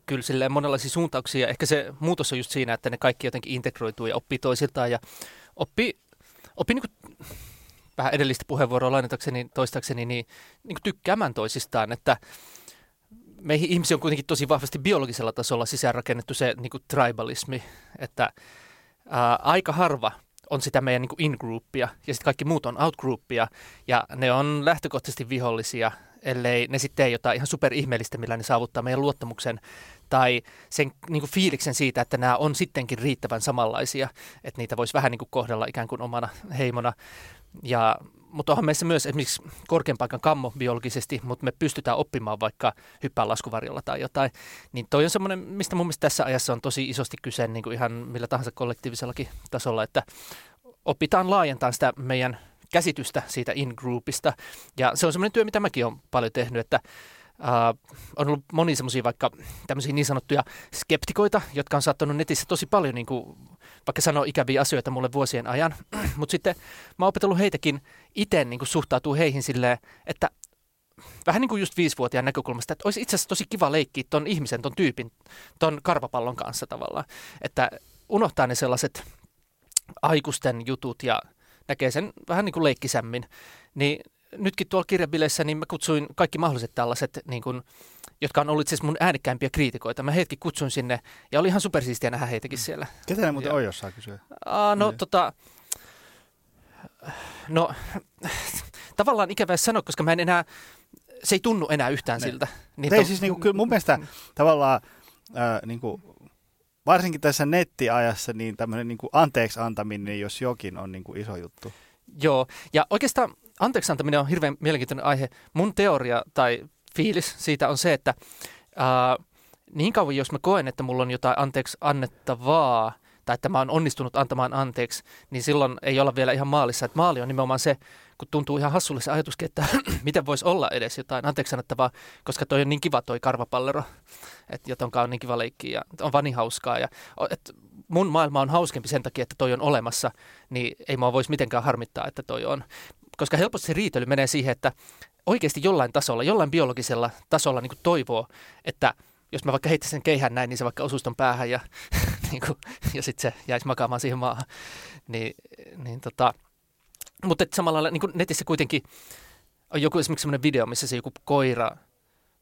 kyllä silleen monenlaisia suuntauksia. Ehkä se muutos on just siinä, että ne kaikki jotenkin integroituu ja oppii toisiltaan ja oppii, oppii niin kuin, vähän edellistä puheenvuoroa lainatakseni, toistakseni, niin, niin kuin tykkäämään toisistaan, että meihin ihmisiä on kuitenkin tosi vahvasti biologisella tasolla sisäänrakennettu se niin kuin tribalismi, että ää, aika harva – on sitä meidän niin in-groupia ja sitten kaikki muut on out-groupia ja ne on lähtökohtaisesti vihollisia, ellei ne sitten tee jotain ihan superihmeellistä, millä ne saavuttaa meidän luottamuksen tai sen niin kuin fiiliksen siitä, että nämä on sittenkin riittävän samanlaisia, että niitä voisi vähän niin kuin kohdella ikään kuin omana heimona. Ja, mutta onhan meissä myös esimerkiksi korkean paikan kammo biologisesti, mutta me pystytään oppimaan vaikka hyppää laskuvarjolla tai jotain. Niin toi on semmoinen, mistä mun mielestä tässä ajassa on tosi isosti kyse niin kuin ihan millä tahansa kollektiivisellakin tasolla, että opitaan laajentamaan sitä meidän käsitystä siitä in-groupista. Ja se on semmoinen työ, mitä mäkin olen paljon tehnyt, että Uh, on ollut moni semmoisia vaikka tämmöisiä niin sanottuja skeptikoita, jotka on saattanut netissä tosi paljon niin kuin, vaikka sanoa ikäviä asioita mulle vuosien ajan. Mutta sitten mä oon opetellut heitäkin itse niin suhtautuu heihin silleen, että vähän niin kuin just viisivuotiaan näkökulmasta, että olisi itse asiassa tosi kiva leikkiä ton ihmisen, ton tyypin, ton karvapallon kanssa tavallaan. Että unohtaa ne sellaiset aikuisten jutut ja näkee sen vähän niin kuin leikkisämmin. Niin nytkin tuolla kirjabileissä niin mä kutsuin kaikki mahdolliset tällaiset, niin kuin, jotka on ollut itse mun äänikkäimpiä kriitikoita. Mä heitkin kutsuin sinne ja oli ihan supersiistiä nähdä heitäkin mm. siellä. Ketä ne muuten on, jos saa kysyä? Aa, no niin. tota, no tavallaan ikävä sanoa, koska mä en enää, se ei tunnu enää yhtään ne. siltä. Niin ei to... siis niin kuin, kyllä mun mielestä tavallaan äh, niin kuin, varsinkin tässä nettiajassa niin tämmöinen niin anteeksi antaminen, jos jokin on niin kuin iso juttu. Joo, ja oikeastaan anteeksi antaminen on hirveän mielenkiintoinen aihe. Mun teoria tai fiilis siitä on se, että ää, niin kauan jos mä koen, että mulla on jotain anteeksi annettavaa, tai että mä oon onnistunut antamaan anteeksi, niin silloin ei olla vielä ihan maalissa. Että maali on nimenomaan se, kun tuntuu ihan hassulle se ajatuskin, että miten voisi olla edes jotain anteeksi annettavaa, koska toi on niin kiva toi karvapallero, että jotonka on niin kiva leikki ja on vaan niin hauskaa. Ja, et mun maailma on hauskempi sen takia, että toi on olemassa, niin ei mua voisi mitenkään harmittaa, että toi on. Koska helposti se riitely menee siihen, että oikeasti jollain tasolla, jollain biologisella tasolla niin toivoo, että jos mä vaikka heittäisin sen keihään näin, niin se vaikka osuisi päähän ja, niin kuin, ja sitten se jäisi makaamaan siihen maahan. Niin, niin tota, mutta samalla lailla niin netissä kuitenkin on joku esimerkiksi sellainen video, missä se joku koira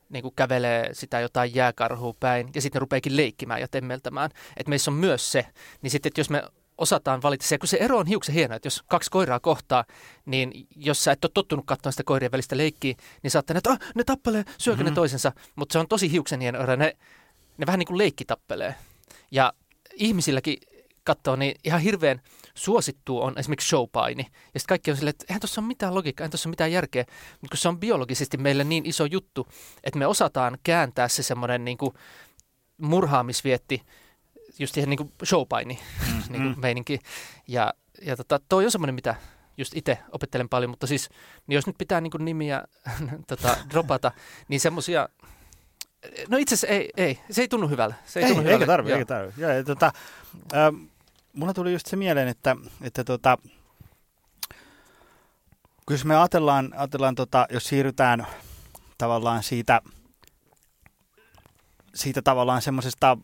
niin kuin kävelee sitä jotain jääkarhua päin ja sitten ne rupeekin leikkimään ja temmeltämään. Että meissä on myös se, niin sitten että jos me osataan valita se, kun se ero on hiuksen hieno, että jos kaksi koiraa kohtaa, niin jos sä et ole tottunut katsomaan sitä koirien välistä leikkiä, niin saattaa että oh, ne tappelee, syökö mm-hmm. ne toisensa, mutta se on tosi hiuksen hieno ero, ne, ne vähän niin kuin leikki tappelee. Ja ihmisilläkin katsoo, niin ihan hirveän suosittu on esimerkiksi showpaini. Ja sitten kaikki on silleen, että eihän tuossa ole mitään logiikkaa, eihän tuossa ole mitään järkeä. Mutta kun se on biologisesti meille niin iso juttu, että me osataan kääntää se semmoinen niin kuin murhaamisvietti just siihen niin showpaini mm, niin kuin mm. meininki. Ja, ja tota, toi on semmoinen, mitä just itse opettelen paljon, mutta siis niin jos nyt pitää niin nimiä tota, dropata, niin semmoisia, no itse asiassa ei, ei, se ei tunnu hyvältä. Se ei, ei tunnu hyvälle. eikä tarvi, eikä tarvi. Ja, ja, tota, äh, mulla tuli just se mieleen, että, että tota, jos me ajatellaan, ajatellaan tota, jos siirrytään tavallaan siitä, siitä tavallaan semmoisesta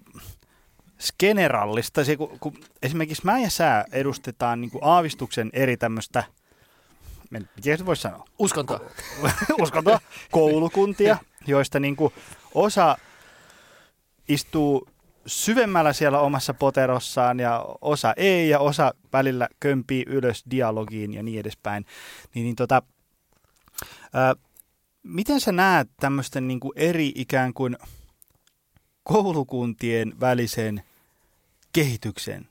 skenerallista, se, kun, kun esimerkiksi mä ja sä edustetaan niin aavistuksen eri tämmöistä, miten se voisi sanoa? Uskontoa. Uskontoa, koulukuntia, joista niin kuin osa istuu syvemmällä siellä omassa poterossaan ja osa ei ja osa välillä kömpii ylös dialogiin ja niin edespäin. Niin, niin tota, ää, miten sä näet tämmöisten niin kuin eri ikään kuin koulukuntien välisen kehityksen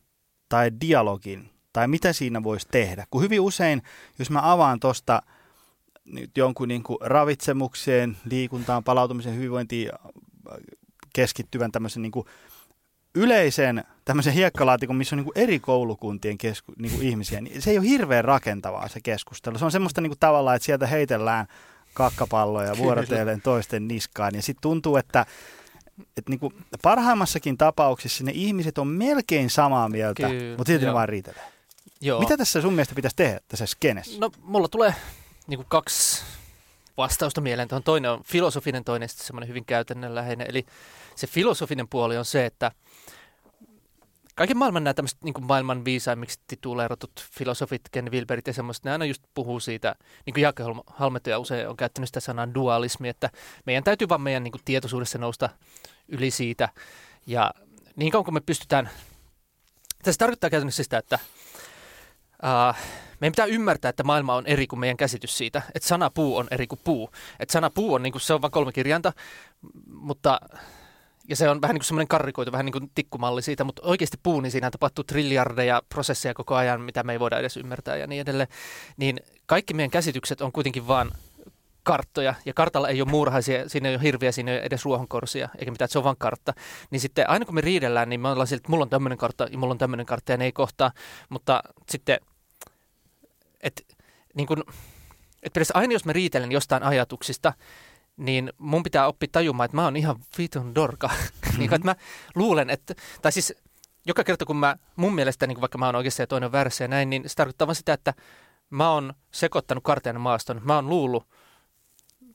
tai dialogin tai mitä siinä voisi tehdä? Kun hyvin usein, jos mä avaan tuosta nyt jonkun niin kuin ravitsemukseen, liikuntaan, palautumisen hyvinvointiin keskittyvän tämmöisen niin kuin yleisen tämmöisen hiekkalaatikon, missä on niin kuin eri koulukuntien kesku, niin kuin ihmisiä, niin se ei ole hirveän rakentavaa se keskustelu. Se on semmoista niin kuin tavallaan, että sieltä heitellään kakkapalloja vuorotellen toisten niskaan. Ja sitten tuntuu, että, että niin kuin parhaimmassakin tapauksessa ne ihmiset on melkein samaa mieltä, Kyllä, mutta silti ne vaan riitelee. Joo. Mitä tässä sun mielestä pitäisi tehdä tässä skenessä? No mulla tulee niin kuin kaksi vastausta mieleen. Tuohon toinen on filosofinen, toinen sitten semmoinen hyvin käytännönläheinen. Eli se filosofinen puoli on se, että kaiken maailman nämä tämmöiset niin maailman viisaimmiksi tituleeratut filosofit, Ken Wilberit ja semmoiset, ne aina just puhuu siitä, niin kuin Jaakko Halmetyö usein on käyttänyt sitä sanaa dualismi, että meidän täytyy vaan meidän niin kuin tietoisuudessa nousta yli siitä. Ja niin kauan kuin me pystytään, tässä tarkoittaa käytännössä sitä, että uh, meidän pitää ymmärtää, että maailma on eri kuin meidän käsitys siitä, että sana puu on eri kuin puu. Että sana puu on, niin kuin, se on vain kolme kirjainta, mutta ja se on vähän niin kuin semmoinen karrikoitu, vähän niin kuin tikkumalli siitä, mutta oikeasti puu, niin siinä tapahtuu triljardeja prosesseja koko ajan, mitä me ei voida edes ymmärtää ja niin edelleen. Niin kaikki meidän käsitykset on kuitenkin vaan karttoja, ja kartalla ei ole muurahaisia, siinä ei ole hirviä, siinä ei ole edes ruohonkorsia, eikä mitään, se on vain kartta. Niin sitten aina kun me riidellään, niin me ollaan siltä, että mulla on tämmöinen kartta, ja mulla on tämmöinen kartta, ja ne ei kohtaa. Mutta sitten, että niin kun, että aina jos me riitelen jostain ajatuksista, niin mun pitää oppia tajumaan, että mä oon ihan vitun dorka. Mm-hmm. niin, että mä luulen, että, tai siis joka kerta kun mä, mun mielestä, niin vaikka mä oon oikeassa ja toinen väärässä ja näin, niin se tarkoittaa vaan sitä, että mä oon sekoittanut kartan maaston. Mä oon luullut,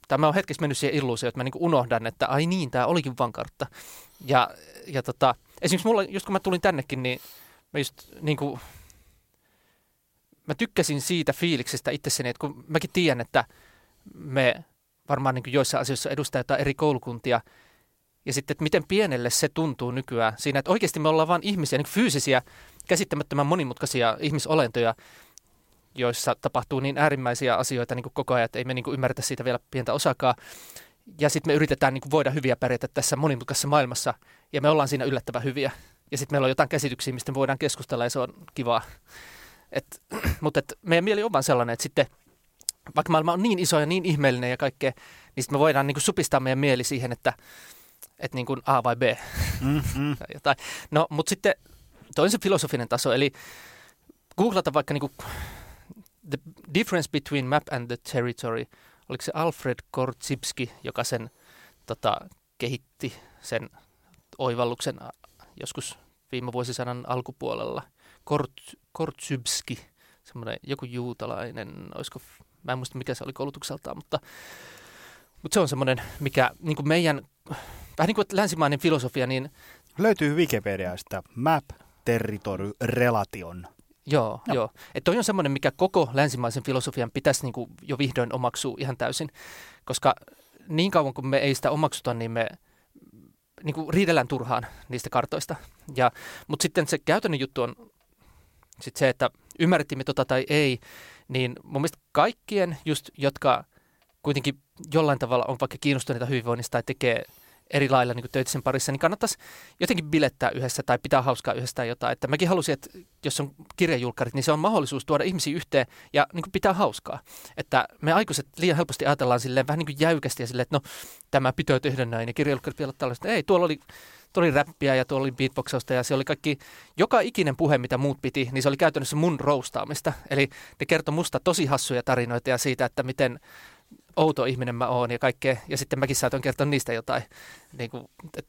tai mä oon hetkessä mennyt siihen illuusioon, että mä niin unohdan, että ai niin, tää olikin vaan kartta. Ja, ja tota, esimerkiksi mulla, just kun mä tulin tännekin, niin mä just niin kuin, mä tykkäsin siitä fiiliksestä itsessäni, että kun mäkin tiedän, että me varmaan niin joissa asioissa edustaa jotain eri koulukuntia. Ja sitten, että miten pienelle se tuntuu nykyään siinä, että oikeasti me ollaan vain ihmisiä, niin fyysisiä, käsittämättömän monimutkaisia ihmisolentoja, joissa tapahtuu niin äärimmäisiä asioita niin kuin koko ajan, että ei me niin kuin ymmärretä siitä vielä pientä osakaa. Ja sitten me yritetään niin kuin voida hyviä pärjätä tässä monimutkaisessa maailmassa, ja me ollaan siinä yllättävän hyviä. Ja sitten meillä on jotain käsityksiä, mistä me voidaan keskustella, ja se on kivaa. Et, mutta et meidän mieli on vaan sellainen, että sitten vaikka maailma on niin iso ja niin ihmeellinen ja kaikkea, niin sitten me voidaan niin kuin supistaa meidän mieli siihen, että, että niin kuin A vai B. Mm-hmm. jotain. No, mutta sitten toinen se filosofinen taso, eli googlata vaikka niin kuin The Difference Between Map and the Territory. Oliko se Alfred Kortsipski, joka sen tota, kehitti sen oivalluksen joskus viime vuosisadan alkupuolella. Kort, Kortsybski, semmoinen joku juutalainen, olisiko Mä en muista, mikä se oli koulutukseltaan, mutta, mutta se on semmoinen, mikä niin kuin meidän, vähän niin kuin länsimainen filosofia, niin... Löytyy Wikipediasta map territory relation. Joo, no. joo. Että toi on semmoinen, mikä koko länsimaisen filosofian pitäisi niin kuin jo vihdoin omaksua ihan täysin, koska niin kauan kuin me ei sitä omaksuta, niin me niin kuin riidellään turhaan niistä kartoista. Ja, mutta sitten se käytännön juttu on sit se, että ymmärrettiin me tota tai ei, niin mun mielestä kaikkien just, jotka kuitenkin jollain tavalla on vaikka kiinnostuneita hyvinvoinnista tai tekee eri lailla niin töitä sen parissa, niin kannattaisi jotenkin bilettää yhdessä tai pitää hauskaa yhdessä tai jotain. Että mäkin halusin, että jos on kirjajulkkarit, niin se on mahdollisuus tuoda ihmisiä yhteen ja niin kuin pitää hauskaa. Että me aikuiset liian helposti ajatellaan silleen vähän niin kuin jäykästi ja silleen, että no tämä pitää tehdä näin ja kirjajulkkarit vielä tällaista. Ei, tuolla oli tuo oli räppiä ja tuo oli beatboxausta ja se oli kaikki, joka ikinen puhe, mitä muut piti, niin se oli käytännössä mun roustaamista. Eli ne kertoi musta tosi hassuja tarinoita ja siitä, että miten outo ihminen mä oon ja kaikkea. Ja sitten mäkin saatoin kertoa niistä jotain, niin kuin, et,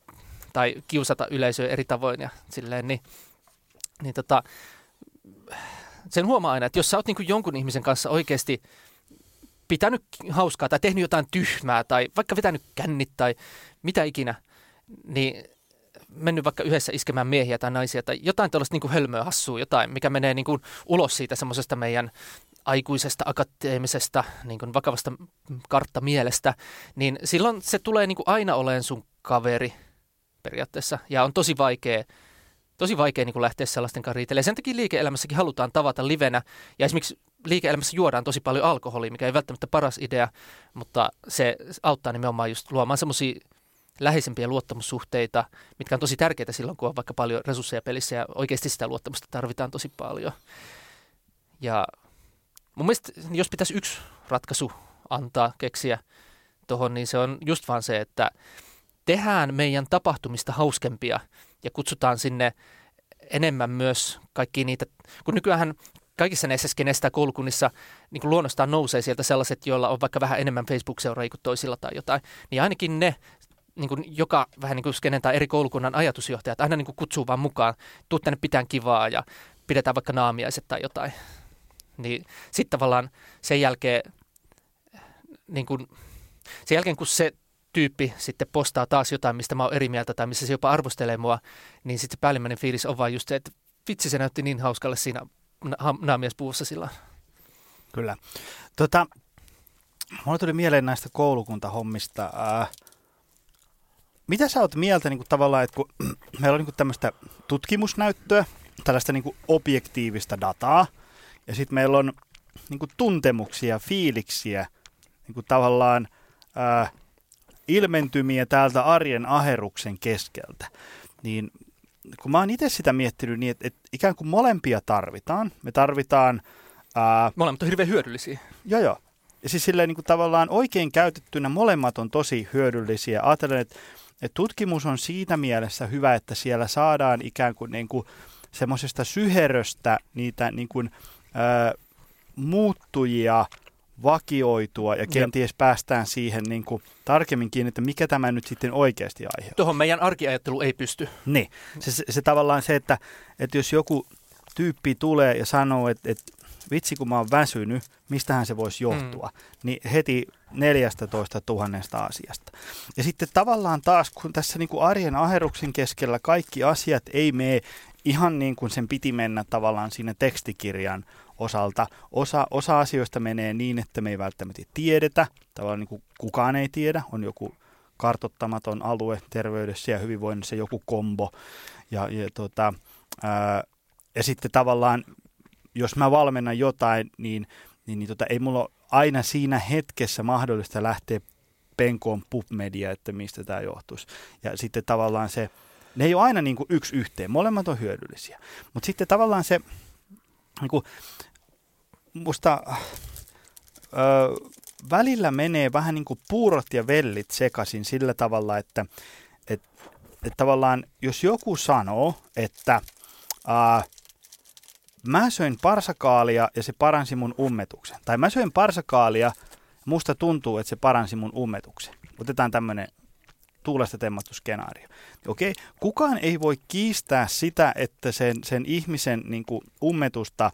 tai kiusata yleisöä eri tavoin ja silleen, niin, niin tota, sen huomaa aina, että jos sä oot niin jonkun ihmisen kanssa oikeasti pitänyt hauskaa tai tehnyt jotain tyhmää tai vaikka vetänyt kännit tai mitä ikinä, niin mennyt vaikka yhdessä iskemään miehiä tai naisia tai jotain tällaista niin kuin hölmöä hassua, jotain, mikä menee niin kuin ulos siitä semmoisesta meidän aikuisesta, akateemisesta, niin kuin vakavasta karttamielestä, niin silloin se tulee niin kuin aina oleen sun kaveri periaatteessa ja on tosi vaikea tosi vaikea niin kuin lähteä sellaisten kanssa. Sen takia liike-elämässäkin halutaan tavata livenä. Ja esimerkiksi liike-elämässä juodaan tosi paljon alkoholia, mikä ei välttämättä paras idea, mutta se auttaa nimenomaan just luomaan semmoisia läheisempiä luottamussuhteita, mitkä on tosi tärkeitä silloin, kun on vaikka paljon resursseja pelissä ja oikeasti sitä luottamusta tarvitaan tosi paljon. Ja mun mielestä, jos pitäisi yksi ratkaisu antaa, keksiä tuohon, niin se on just vaan se, että tehdään meidän tapahtumista hauskempia ja kutsutaan sinne enemmän myös kaikki niitä, kun nykyään kaikissa näissä skeneistä koulukunnissa niin kuin luonnostaan nousee sieltä sellaiset, joilla on vaikka vähän enemmän Facebook-seuraajia kuin toisilla tai jotain, niin ainakin ne niin kuin joka vähän niin kuin skenen tai eri koulukunnan ajatusjohtajat aina niin kuin kutsuu vaan mukaan, tuu tänne pitää kivaa ja pidetään vaikka naamiaiset tai jotain. Niin sitten tavallaan sen jälkeen, niin kuin, sen jälkeen kun se tyyppi sitten postaa taas jotain, mistä mä oon eri mieltä tai missä se jopa arvostelee mua, niin sitten se päällimmäinen fiilis on vaan just se, että vitsi se näytti niin hauskalle siinä naamiespuussa sillä. Kyllä. Tota, mulla tuli mieleen näistä koulukuntahommista. Äh, mitä sä oot mieltä niin kuin tavallaan, että kun meillä on niin tämmöistä tutkimusnäyttöä, tällaista niin kuin objektiivista dataa, ja sitten meillä on niin kuin tuntemuksia, fiiliksiä, niin kuin tavallaan äh, ilmentymiä täältä arjen aheruksen keskeltä, niin kun mä oon itse sitä miettinyt niin, että, että ikään kuin molempia tarvitaan. Me tarvitaan... Ää, Molemmat on hirveän hyödyllisiä. Joo, joo. Ja siis silleen niin kuin tavallaan oikein käytettynä molemmat on tosi hyödyllisiä. Ajattelen, että, että tutkimus on siitä mielessä hyvä, että siellä saadaan ikään kuin, niin kuin semmoisesta syheröstä niitä niin kuin, ää, muuttujia – vakioitua ja kenties Jep. päästään siihen niin kuin tarkemmin kiinni, että mikä tämä nyt sitten oikeasti aiheuttaa. Tuohon meidän arkiajattelu ei pysty. Niin, se, se, se tavallaan se, että, että jos joku tyyppi tulee ja sanoo, että, että vitsi kun mä oon väsynyt, mistähän se voisi johtua, mm. niin heti 14 tuhannesta asiasta. Ja sitten tavallaan taas, kun tässä niin kuin arjen aheruksen keskellä kaikki asiat ei mene ihan niin kuin sen piti mennä tavallaan siinä tekstikirjan osalta. Osa, osa asioista menee niin, että me ei välttämättä tiedetä, tavallaan niin kuin kukaan ei tiedä, on joku kartottamaton alue terveydessä ja hyvinvoinnissa, joku kombo. Ja, ja, tota, ää, ja sitten tavallaan, jos mä valmennan jotain, niin, niin, niin tota, ei mulla aina siinä hetkessä mahdollista lähteä penkoon pubmedia, että mistä tämä johtuisi. Ja sitten tavallaan se, ne ei ole aina niin kuin yksi yhteen, molemmat on hyödyllisiä. Mutta sitten tavallaan se, niin kuin, musta ö, välillä menee vähän niin kuin puurot ja vellit sekaisin sillä tavalla, että et, et tavallaan jos joku sanoo, että ää, mä söin parsakaalia ja se paransi mun ummetuksen, tai mä söin parsakaalia, musta tuntuu, että se paransi mun ummetuksen. Otetaan tämmöinen tuulesta temmattu skenaario. Okei, kukaan ei voi kiistää sitä, että sen, sen ihmisen niin kuin, ummetusta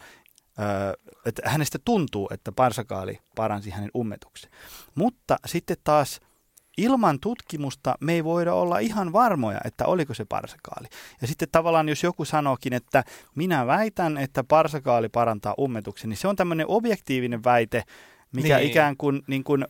että hänestä tuntuu, että parsakaali paransi hänen ummetuksen. Mutta sitten taas ilman tutkimusta me ei voida olla ihan varmoja, että oliko se parsakaali. Ja sitten tavallaan jos joku sanookin, että minä väitän, että parsakaali parantaa ummetuksen, niin se on tämmöinen objektiivinen väite, mikä niin. ikään kuin, niin kuin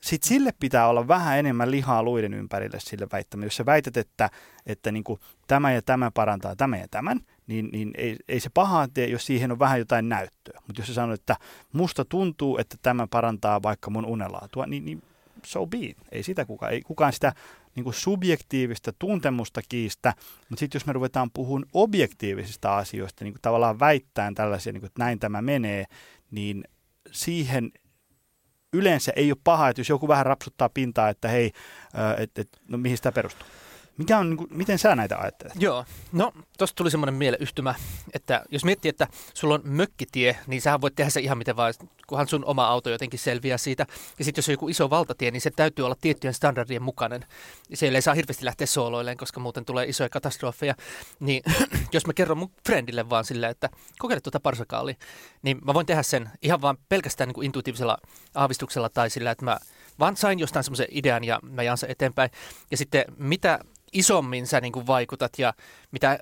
sitten sille pitää olla vähän enemmän lihaa luiden ympärille sille väittämään. Jos sä väität, että, että niin kuin tämä ja tämä parantaa tämän ja tämän, niin, niin ei, ei se pahaa tee, jos siihen on vähän jotain näyttöä. Mutta jos sä sanot, että musta tuntuu, että tämä parantaa vaikka mun unelaatua, niin, niin so be it. Ei sitä kukaan, ei kukaan sitä niin kuin subjektiivista tuntemusta kiistä, mutta sitten jos me ruvetaan puhumaan objektiivisista asioista, niin kuin tavallaan väittäen tällaisia, niin kuin, että näin tämä menee, niin siihen yleensä ei ole paha, että jos joku vähän rapsuttaa pintaa, että hei, että, että no mihin sitä perustuu? Mikä on, niin kuin, miten sä näitä ajattelet? Joo, no tuosta tuli semmoinen mieleyhtymä, että jos miettii, että sulla on mökkitie, niin sähän voit tehdä se ihan miten vaan, kunhan sun oma auto jotenkin selviää siitä. Ja sitten jos on joku iso valtatie, niin se täytyy olla tiettyjen standardien mukainen. Siellä ei saa hirveästi lähteä sooloilleen, koska muuten tulee isoja katastrofeja. Niin jos mä kerron mun friendille vaan silleen, että kokeile tuota parsakaalia, niin mä voin tehdä sen ihan vaan pelkästään niin kuin intuitiivisella aavistuksella tai sillä, että mä vaan sain jostain semmoisen idean ja mä jaan sen eteenpäin. Ja sitten mitä isommin sä niin kuin vaikutat ja mitä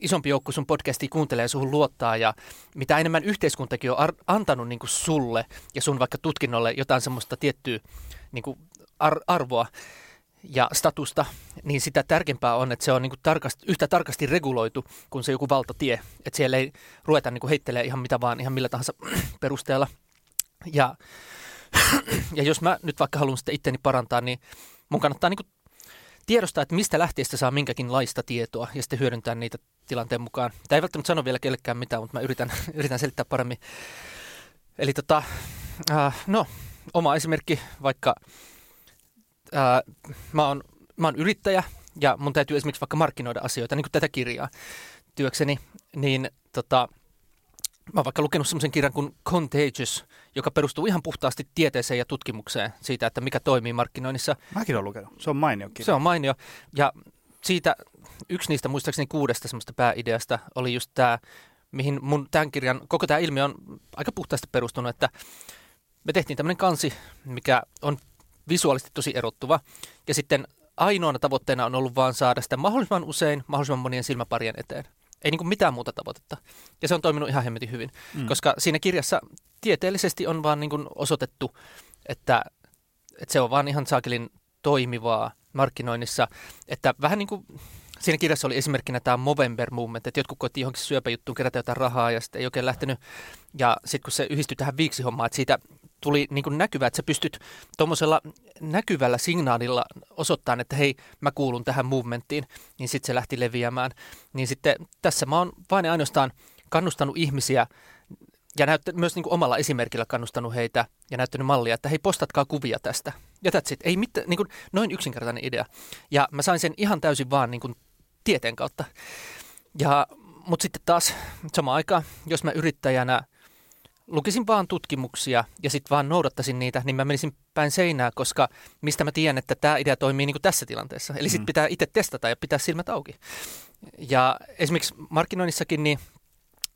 isompi joukko sun podcastia kuuntelee ja suhun luottaa ja mitä enemmän yhteiskuntakin on ar- antanut niin kuin sulle ja sun vaikka tutkinnolle jotain semmoista tiettyä niin kuin ar- arvoa ja statusta, niin sitä tärkeämpää on, että se on niin kuin tarkasti, yhtä tarkasti reguloitu kuin se joku valtatie. Että siellä ei ruveta niin kuin heittelemään ihan mitä vaan, ihan millä tahansa perusteella. Ja, ja jos mä nyt vaikka haluan sitä itteni parantaa, niin mun kannattaa niin kuin tiedostaa, että mistä lähtiestä saa minkäkin laista tietoa ja sitten hyödyntää niitä tilanteen mukaan. Tämä ei välttämättä sano vielä kellekään mitään, mutta mä yritän, yritän selittää paremmin. Eli tota, äh, no, oma esimerkki, vaikka äh, mä, oon, mä oon yrittäjä ja mun täytyy esimerkiksi vaikka markkinoida asioita, niin kuin tätä kirjaa työkseni, niin tota, Mä oon vaikka lukenut semmoisen kirjan kuin Contagious, joka perustuu ihan puhtaasti tieteeseen ja tutkimukseen siitä, että mikä toimii markkinoinnissa. Mäkin olen lukenut. Se on mainio kirja. Se on mainio. Ja siitä yksi niistä muistaakseni kuudesta semmoista pääideasta oli just tämä, mihin mun tämän kirjan, koko tämä ilmiö on aika puhtaasti perustunut, että me tehtiin tämmöinen kansi, mikä on visuaalisesti tosi erottuva. Ja sitten ainoana tavoitteena on ollut vaan saada sitä mahdollisimman usein, mahdollisimman monien silmäparien eteen. Ei niin kuin mitään muuta tavoitetta. Ja se on toiminut ihan hemmetin hyvin, mm. koska siinä kirjassa tieteellisesti on vaan niin kuin osoitettu, että, että se on vaan ihan saakelin toimivaa markkinoinnissa. Että vähän niin kuin siinä kirjassa oli esimerkkinä tämä Movember Movement, että jotkut koettiin johonkin syöpäjuttuun kerätä jotain rahaa ja sitten ei oikein lähtenyt. Ja sitten kun se yhdistyi tähän viiksihommaan, että siitä tuli niin kuin näkyvä, että sä pystyt tuommoisella näkyvällä signaalilla osoittaa, että hei, mä kuulun tähän movementtiin, niin sitten se lähti leviämään. Niin sitten tässä mä oon vain ainoastaan kannustanut ihmisiä ja näyttä, myös niin kuin omalla esimerkillä kannustanut heitä ja näyttänyt mallia, että hei, postatkaa kuvia tästä. Ja that's it. Ei mitään, niin kuin, noin yksinkertainen idea. Ja mä sain sen ihan täysin vaan niin kuin tieteen kautta. Ja, mutta sitten taas samaan aikaan, jos mä yrittäjänä lukisin vaan tutkimuksia ja sitten vaan noudattaisin niitä, niin mä menisin päin seinää, koska mistä mä tiedän, että tämä idea toimii niin kuin tässä tilanteessa. Eli sitten mm. pitää itse testata ja pitää silmät auki. Ja esimerkiksi markkinoinnissakin, niin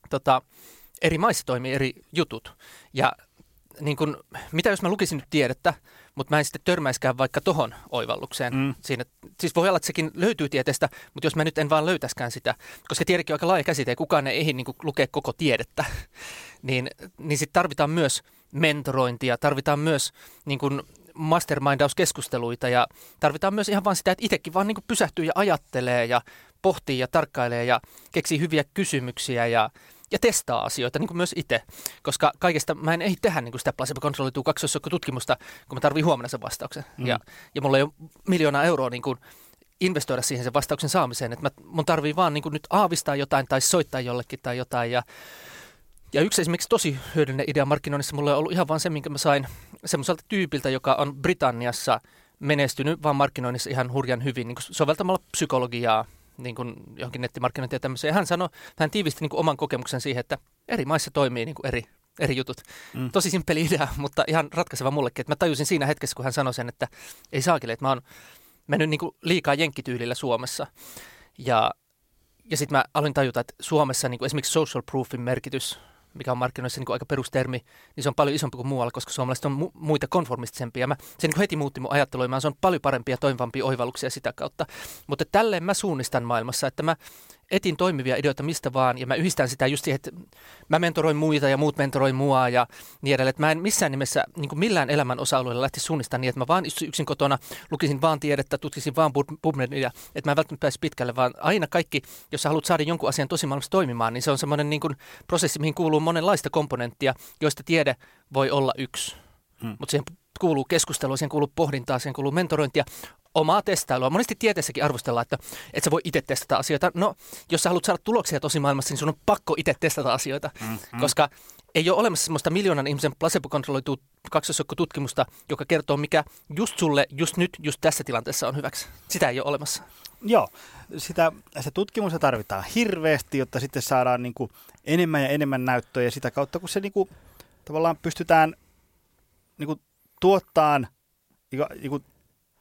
tota, eri maissa toimii eri jutut. Ja niin kun, mitä jos mä lukisin nyt tiedettä, mutta mä en sitten törmäiskään vaikka tohon oivallukseen. Mm. Siinä, siis voi olla, että sekin löytyy tieteestä, mutta jos mä nyt en vaan löytäskään sitä, koska tiedekin on aika laaja käsite ja kukaan ei ehdi niin lukea koko tiedettä, niin, niin sitten tarvitaan myös mentorointia, tarvitaan myös niin kun mastermindauskeskusteluita ja tarvitaan myös ihan vaan sitä, että itsekin vaan niin pysähtyy ja ajattelee ja pohtii ja tarkkailee ja keksii hyviä kysymyksiä ja ja testaa asioita, niin kuin myös itse. Koska kaikesta mä en ehdi tehdä niin kuin sitä placebo-kontrolloitua tutkimusta, kun mä tarvitsen huomenna sen vastauksen. Mm. Ja, ja mulla ei ole miljoonaa euroa niin kuin investoida siihen sen vastauksen saamiseen. Että mä, mun tarvii vaan niin kuin nyt aavistaa jotain tai soittaa jollekin tai jotain. Ja, ja yksi esimerkiksi tosi hyödyllinen idea markkinoinnissa mulla on ollut ihan vaan se, minkä mä sain semmoiselta tyypiltä, joka on Britanniassa menestynyt vaan markkinoinnissa ihan hurjan hyvin niin soveltamalla psykologiaa niin kuin johonkin nettimarkkinointiin ja tämmöiseen. hän sanoi, hän tiivisti niin kuin oman kokemuksen siihen, että eri maissa toimii niin kuin eri, eri jutut. Mm. Tosi simppeli idea, mutta ihan ratkaiseva mullekin. Että mä tajusin siinä hetkessä, kun hän sanoi sen, että ei saakeli, että mä oon mennyt niin kuin liikaa jenkkityylillä Suomessa. Ja, ja sitten mä aloin tajuta, että Suomessa niin kuin esimerkiksi social proofin merkitys mikä on markkinoissa niin aika perustermi, niin se on paljon isompi kuin muualla, koska suomalaiset on mu- muita konformistisempia. Mä, se niin heti muutti mun ajattelua, se on paljon parempia toimivampia oivalluksia sitä kautta. Mutta tälleen mä suunnistan maailmassa, että mä etin toimivia ideoita mistä vaan, ja mä yhdistän sitä just siihen, että mä mentoroin muita ja muut mentoroi mua ja niin edelleen. Että mä en missään nimessä niin kuin millään elämän osa-alueella lähti suunnistaan niin, että mä vaan yksin kotona lukisin vaan tiedettä, tutkisin vaan PubMedia, että mä en välttämättä pääsi pitkälle, vaan aina kaikki, jos sä haluat saada jonkun asian tosi maailmassa toimimaan, niin se on semmoinen niin kuin prosessi, mihin kuuluu monenlaista komponenttia, joista tiede voi olla yksi. Hmm. Mutta siihen kuuluu keskustelua, siihen kuuluu pohdintaa, siihen kuuluu mentorointia, omaa testailua. Monesti tieteessäkin arvostellaan, että et sä voi itse testata asioita. No, jos sä haluat saada tuloksia tosi maailmassa, niin sun on pakko itse testata asioita, mm, mm. koska ei ole olemassa semmoista miljoonan ihmisen placebo-kontrolloitua kaksosokkotutkimusta, joka kertoo, mikä just sulle, just nyt, just tässä tilanteessa on hyväksi. Sitä ei ole olemassa. Joo, sitä, sitä tutkimusta tarvitaan hirveästi, jotta sitten saadaan niin kuin enemmän ja enemmän näyttöjä sitä kautta, kun se niin kuin, tavallaan pystytään niin kuin, tuottaan niin kuin,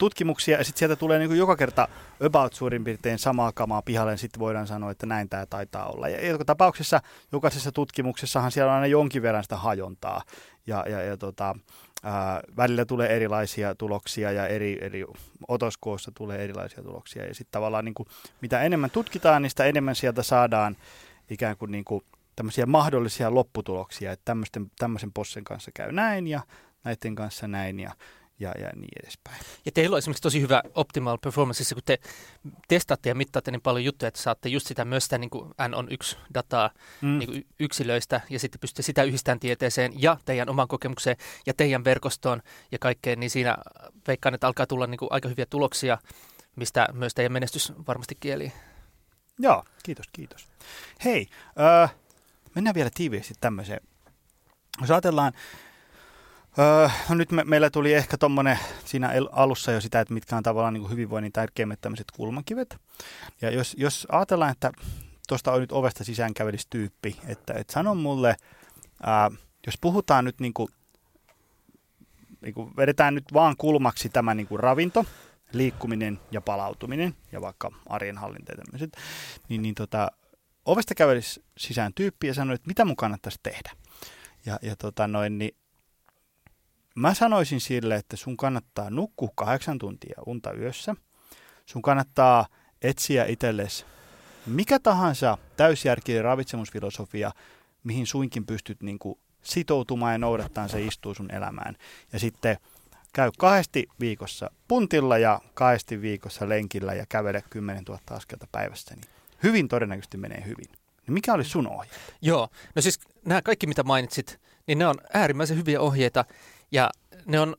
tutkimuksia ja sitten sieltä tulee niin kuin joka kerta about suurin piirtein samaa kamaa pihalle ja sitten voidaan sanoa, että näin tämä taitaa olla. Ja joka tapauksessa jokaisessa tutkimuksessahan siellä on aina jonkin verran sitä hajontaa ja, ja, ja tota, ää, välillä tulee erilaisia tuloksia ja eri, eri otoskoossa tulee erilaisia tuloksia ja sitten tavallaan niin kuin, mitä enemmän tutkitaan, niin sitä enemmän sieltä saadaan ikään kuin, niin kuin tämmöisiä mahdollisia lopputuloksia, että tämmöisen possen kanssa käy näin ja näiden kanssa näin ja ja, ja niin edespäin. Ja teillä on esimerkiksi tosi hyvä optimal performance, kun te testaatte ja mittaatte niin paljon juttuja, että saatte just sitä myös sitä niin kuin N on yksi dataa mm. niin kuin yksilöistä ja sitten pystytte sitä yhdistämään tieteeseen ja teidän oman kokemukseen ja teidän verkostoon ja kaikkeen, niin siinä veikkaan, että alkaa tulla niin kuin aika hyviä tuloksia, mistä myös teidän menestys varmasti kieli. Joo, kiitos, kiitos. Hei, äh, mennään vielä tiiviisti tämmöiseen. Jos ajatellaan, Öö, no nyt me, meillä tuli ehkä tuommoinen siinä alussa jo sitä, että mitkä on tavallaan niin hyvinvoinnin tärkeimmät tämmöiset kulmakivet. Ja jos, jos ajatellaan, että tuosta on nyt ovesta sisään kävelisi tyyppi, että, että sano mulle, ää, jos puhutaan nyt niin kuin, niin kuin vedetään nyt vaan kulmaksi tämä niin kuin ravinto, liikkuminen ja palautuminen ja vaikka arjen hallinta ja tämmöiset, niin, niin tota, ovesta kävelisi sisään tyyppi ja sanoi, että mitä mun kannattaisi tehdä. Ja, ja tota noin, niin Mä sanoisin sille, että sun kannattaa nukkua kahdeksan tuntia unta yössä. Sun kannattaa etsiä itsellesi mikä tahansa täysjärkinen ravitsemusfilosofia, mihin suinkin pystyt niin kuin sitoutumaan ja noudattaa, se istuu sun elämään. Ja sitten käy kahdesti viikossa puntilla ja kahdesti viikossa lenkillä ja kävele 10 000 askelta päivässä, niin hyvin todennäköisesti menee hyvin. Niin mikä olisi sun ohje? Joo, no siis nämä kaikki mitä mainitsit, niin ne on äärimmäisen hyviä ohjeita. Ja ne on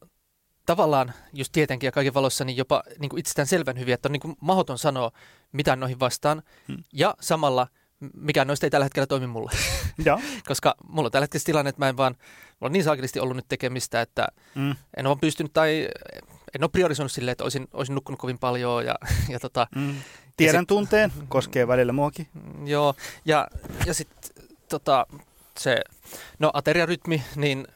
tavallaan, just tietenkin ja kaiken valossa, niin jopa niin kuin itsestään selvän hyviä, että on niin kuin mahdoton sanoa mitään noihin vastaan. Hmm. Ja samalla mikään noista ei tällä hetkellä toimi mulle. Ja. Koska mulla on tällä hetkellä tilanne, että mä en vaan, mulla on niin saakelisti ollut nyt tekemistä, että mm. en ole pystynyt tai en ole priorisoinut silleen, että olisin, olisin nukkunut kovin paljon. Ja, ja tota, mm. Tiedän ja sit, tunteen, koskee välillä muakin. Joo, ja, ja sitten tota, se, no ateriarytmi, niin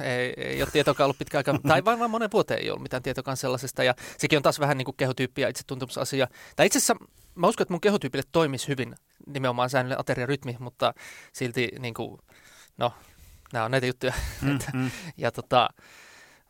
ei, ei ole tietokaan ollut pitkä aika, tai vain, vain monen vuoteen ei ollut mitään tietokaan sellaisesta. Ja sekin on taas vähän niin kuin kehotyyppi ja itsetuntemusasia. Tai itse asiassa mä uskon, että mun kehotyypille toimisi hyvin nimenomaan säännöllinen ateriarytmi, mutta silti niin kuin, no, nämä on näitä juttuja. Mm, mm. ja tota,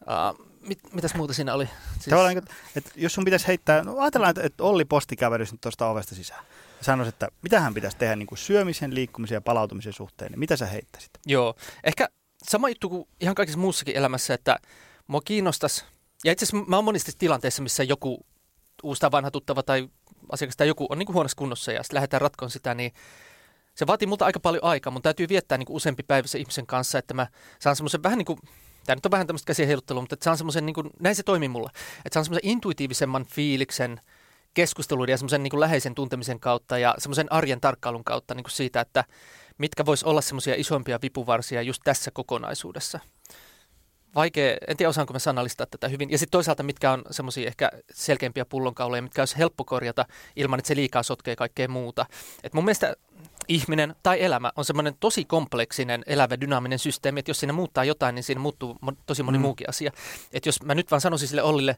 uh, mit, mitäs muuta siinä oli? Siis... Tavallaan, että, että jos sun pitäisi heittää, no ajatellaan, että, että Olli Posti kävelisi nyt tuosta ovesta sisään. Ja sanoisi, että mitä hän pitäisi tehdä niin kuin syömisen, liikkumisen ja palautumisen suhteen, niin mitä sä heittäisit? Joo, ehkä sama juttu kuin ihan kaikessa muussakin elämässä, että mua kiinnostaisi, ja itse asiassa mä oon monissa tilanteissa, missä joku uusi tai vanha tuttava tai asiakas tai joku on niin kuin huonossa kunnossa ja sitten lähdetään ratkoon sitä, niin se vaatii multa aika paljon aikaa. Mun täytyy viettää niin kuin useampi päivä sen ihmisen kanssa, että mä saan semmoisen vähän niin kuin, tämä nyt on vähän tämmöistä käsien heiluttelua, mutta että saan semmoisen, niin kuin, näin se toimii mulla, että saan semmoisen intuitiivisemman fiiliksen keskusteluiden ja semmoisen niin kuin läheisen tuntemisen kautta ja semmoisen arjen tarkkailun kautta niin kuin siitä, että mitkä vois olla semmoisia isompia vipuvarsia just tässä kokonaisuudessa? Vaikea, en tiedä osaanko me sanallistaa tätä hyvin. Ja sitten toisaalta mitkä on semmoisia ehkä selkeämpiä pullonkauloja, mitkä olisi helppo korjata ilman, että se liikaa sotkee kaikkea muuta. Et mun mielestä ihminen tai elämä on semmoinen tosi kompleksinen, elävä, dynaaminen systeemi, että jos siinä muuttaa jotain, niin siinä muuttuu tosi moni mm. muukin asia. Että jos mä nyt vaan sanoisin sille Ollille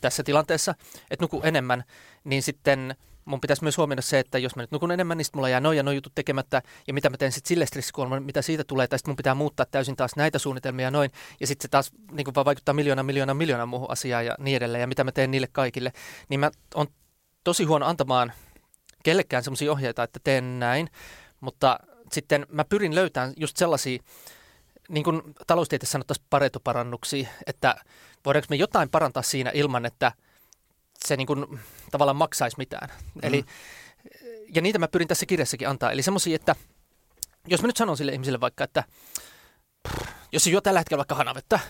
tässä tilanteessa, että nuku enemmän, niin sitten – mun pitäisi myös huomioida se, että jos mä nyt nukun enemmän, niin mulla jää noin ja noin jutut tekemättä, ja mitä mä teen sitten sille stressikuolemalle, mitä siitä tulee, tai sitten mun pitää muuttaa täysin taas näitä suunnitelmia noin, ja sitten se taas niin vaan vaikuttaa miljoona, miljoona, miljoona muuhun asiaan ja niin edelleen, ja mitä mä teen niille kaikille, niin mä on tosi huono antamaan kellekään sellaisia ohjeita, että teen näin, mutta sitten mä pyrin löytämään just sellaisia, niin kuin taloustieteessä sanottaisiin paretoparannuksia, että voidaanko me jotain parantaa siinä ilman, että – se niin kuin, tavallaan maksaisi mitään. Mm. Eli, ja niitä mä pyrin tässä kirjassakin antaa. Eli semmoisia, että jos mä nyt sanon sille ihmiselle vaikka, että jos se juo tällä hetkellä vaikka hanavettä,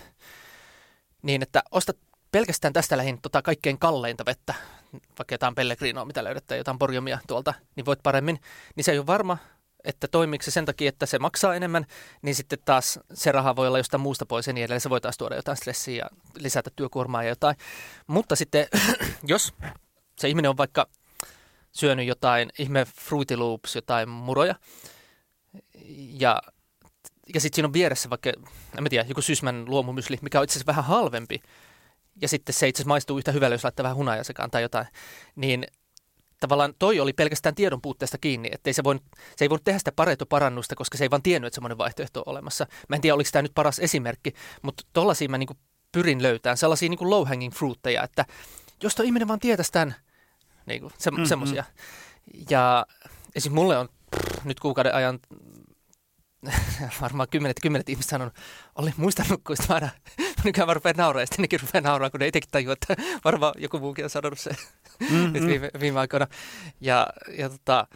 niin että osta pelkästään tästä lähin tota kaikkein kalleinta vettä, vaikka jotain pellegrinoa, mitä löydät, tai jotain borjomia tuolta, niin voit paremmin, niin se ei ole varma, että toimiiko se sen takia, että se maksaa enemmän, niin sitten taas se raha voi olla jostain muusta pois ja niin edelleen. Se voi taas tuoda jotain stressiä ja lisätä työkuormaa ja jotain. Mutta sitten, jos se ihminen on vaikka syönyt jotain ihme Fruity Loops, jotain muroja, ja, ja sitten siinä on vieressä vaikka, en mä tiedä, joku Sysmän luomumysli, mikä on itse asiassa vähän halvempi, ja sitten se itse asiassa maistuu yhtä hyvälle, jos laittaa vähän hunajaa sekaan tai jotain, niin tavallaan toi oli pelkästään tiedon puutteesta kiinni, että se, voinut, se ei voinut tehdä sitä parannusta, koska se ei vaan tiennyt, että semmoinen vaihtoehto on olemassa. Mä en tiedä, oliko tämä nyt paras esimerkki, mutta tollaisia mä niin pyrin löytämään, sellaisia niin low hanging fruitteja, että jos tuo ihminen vaan tietäisi tämän, niin kuin, se, mm-hmm. semmoisia. Ja esim. mulle on pff, nyt kuukauden ajan varmaan kymmenet kymmenet ihmiset sanonut, oli muistanut, kun sitä aina, nykyään mä rupean nauraa, ja sitten nekin rupeaa nauraa, kun ne itsekin tajuu, että varmaan joku muukin on sanonut se mm-hmm. nyt viime, viime aikoina. Ja, ja tota,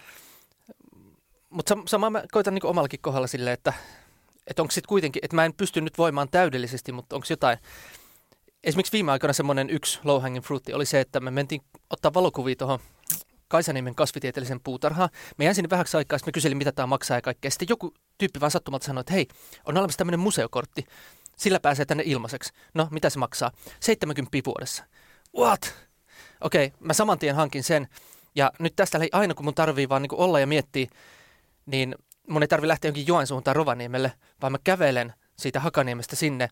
mutta sama mä koitan niin omallakin kohdalla silleen, että, että onko sitten kuitenkin, että mä en pysty nyt voimaan täydellisesti, mutta onko jotain, esimerkiksi viime aikoina semmoinen yksi low hanging fruitti oli se, että me mentiin ottaa valokuvia tuohon Kaisaniemen kasvitieteellisen puutarhaan. Me jäin sinne vähäksi aikaa, me kyselin, mitä tämä maksaa ja kaikkea. Sitten joku tyyppi vaan sattumalta sanoi, että hei, on olemassa tämmöinen museokortti. Sillä pääsee tänne ilmaiseksi. No, mitä se maksaa? 70 vuodessa. What? Okei, okay, mä saman tien hankin sen. Ja nyt tästä aina, kun mun tarvii vaan niin olla ja miettiä, niin mun ei tarvi lähteä jonkin Joensuun tai Rovaniemelle, vaan mä kävelen siitä Hakaniemestä sinne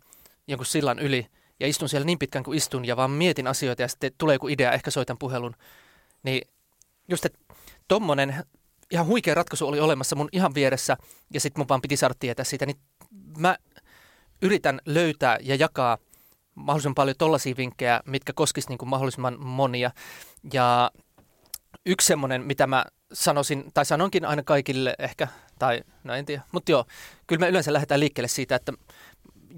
jonkun sillan yli ja istun siellä niin pitkään kuin istun ja vaan mietin asioita ja sitten tulee joku idea, ehkä soitan puhelun. Niin just, että tommonen ihan huikea ratkaisu oli olemassa mun ihan vieressä ja sitten mun vaan piti saada tietää siitä, niin mä yritän löytää ja jakaa mahdollisimman paljon tollaisia vinkkejä, mitkä koskisivat niin mahdollisimman monia. Ja yksi semmoinen, mitä mä sanoisin, tai sanonkin aina kaikille ehkä, tai no en tiedä, mutta joo, kyllä me yleensä lähdetään liikkeelle siitä, että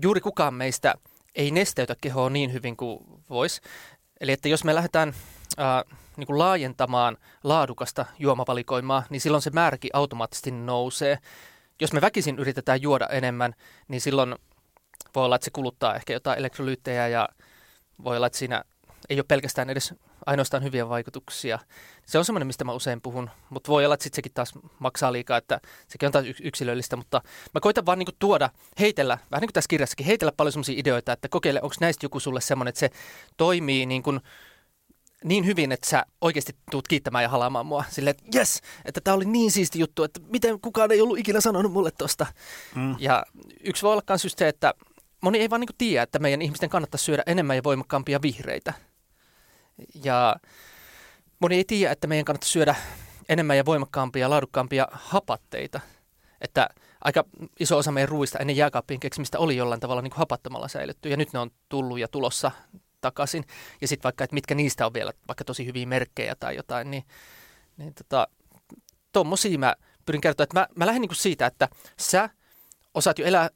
juuri kukaan meistä ei nesteytä kehoa niin hyvin kuin voisi. Eli että jos me lähdetään äh, niin kuin laajentamaan laadukasta juomavalikoimaa, niin silloin se määräkin automaattisesti nousee. Jos me väkisin yritetään juoda enemmän, niin silloin voi olla, että se kuluttaa ehkä jotain elektrolyyttejä ja voi olla, että siinä ei ole pelkästään edes ainoastaan hyviä vaikutuksia. Se on semmoinen, mistä mä usein puhun, mutta voi olla, että sit sekin taas maksaa liikaa, että sekin on taas yksilöllistä, mutta mä koitan vaan niinku tuoda, heitellä, vähän niin kuin tässä kirjassakin, heitellä paljon semmoisia ideoita, että kokeile, onko näistä joku sulle semmoinen, että se toimii niin kuin niin hyvin, että sä oikeasti tuut kiittämään ja halaamaan mua silleen, että jes, että tämä oli niin siisti juttu, että miten kukaan ei ollut ikinä sanonut mulle tosta. Mm. Ja yksi voi olla myös just se, että moni ei vaan niin tiedä, että meidän ihmisten kannattaisi syödä enemmän ja voimakkaampia vihreitä. Ja moni ei tiedä, että meidän kannattaisi syödä enemmän ja voimakkaampia ja laadukkaampia hapatteita. Että aika iso osa meidän ruuista ennen jääkaappien keksimistä oli jollain tavalla niin kuin hapattomalla säilytty. Ja nyt ne on tullut ja tulossa takaisin. Ja sitten vaikka, että mitkä niistä on vielä vaikka tosi hyviä merkkejä tai jotain, niin, niin tota, tommosia mä pyrin kertoa, että mä, mä lähden niin kuin siitä, että sä osaat jo elää,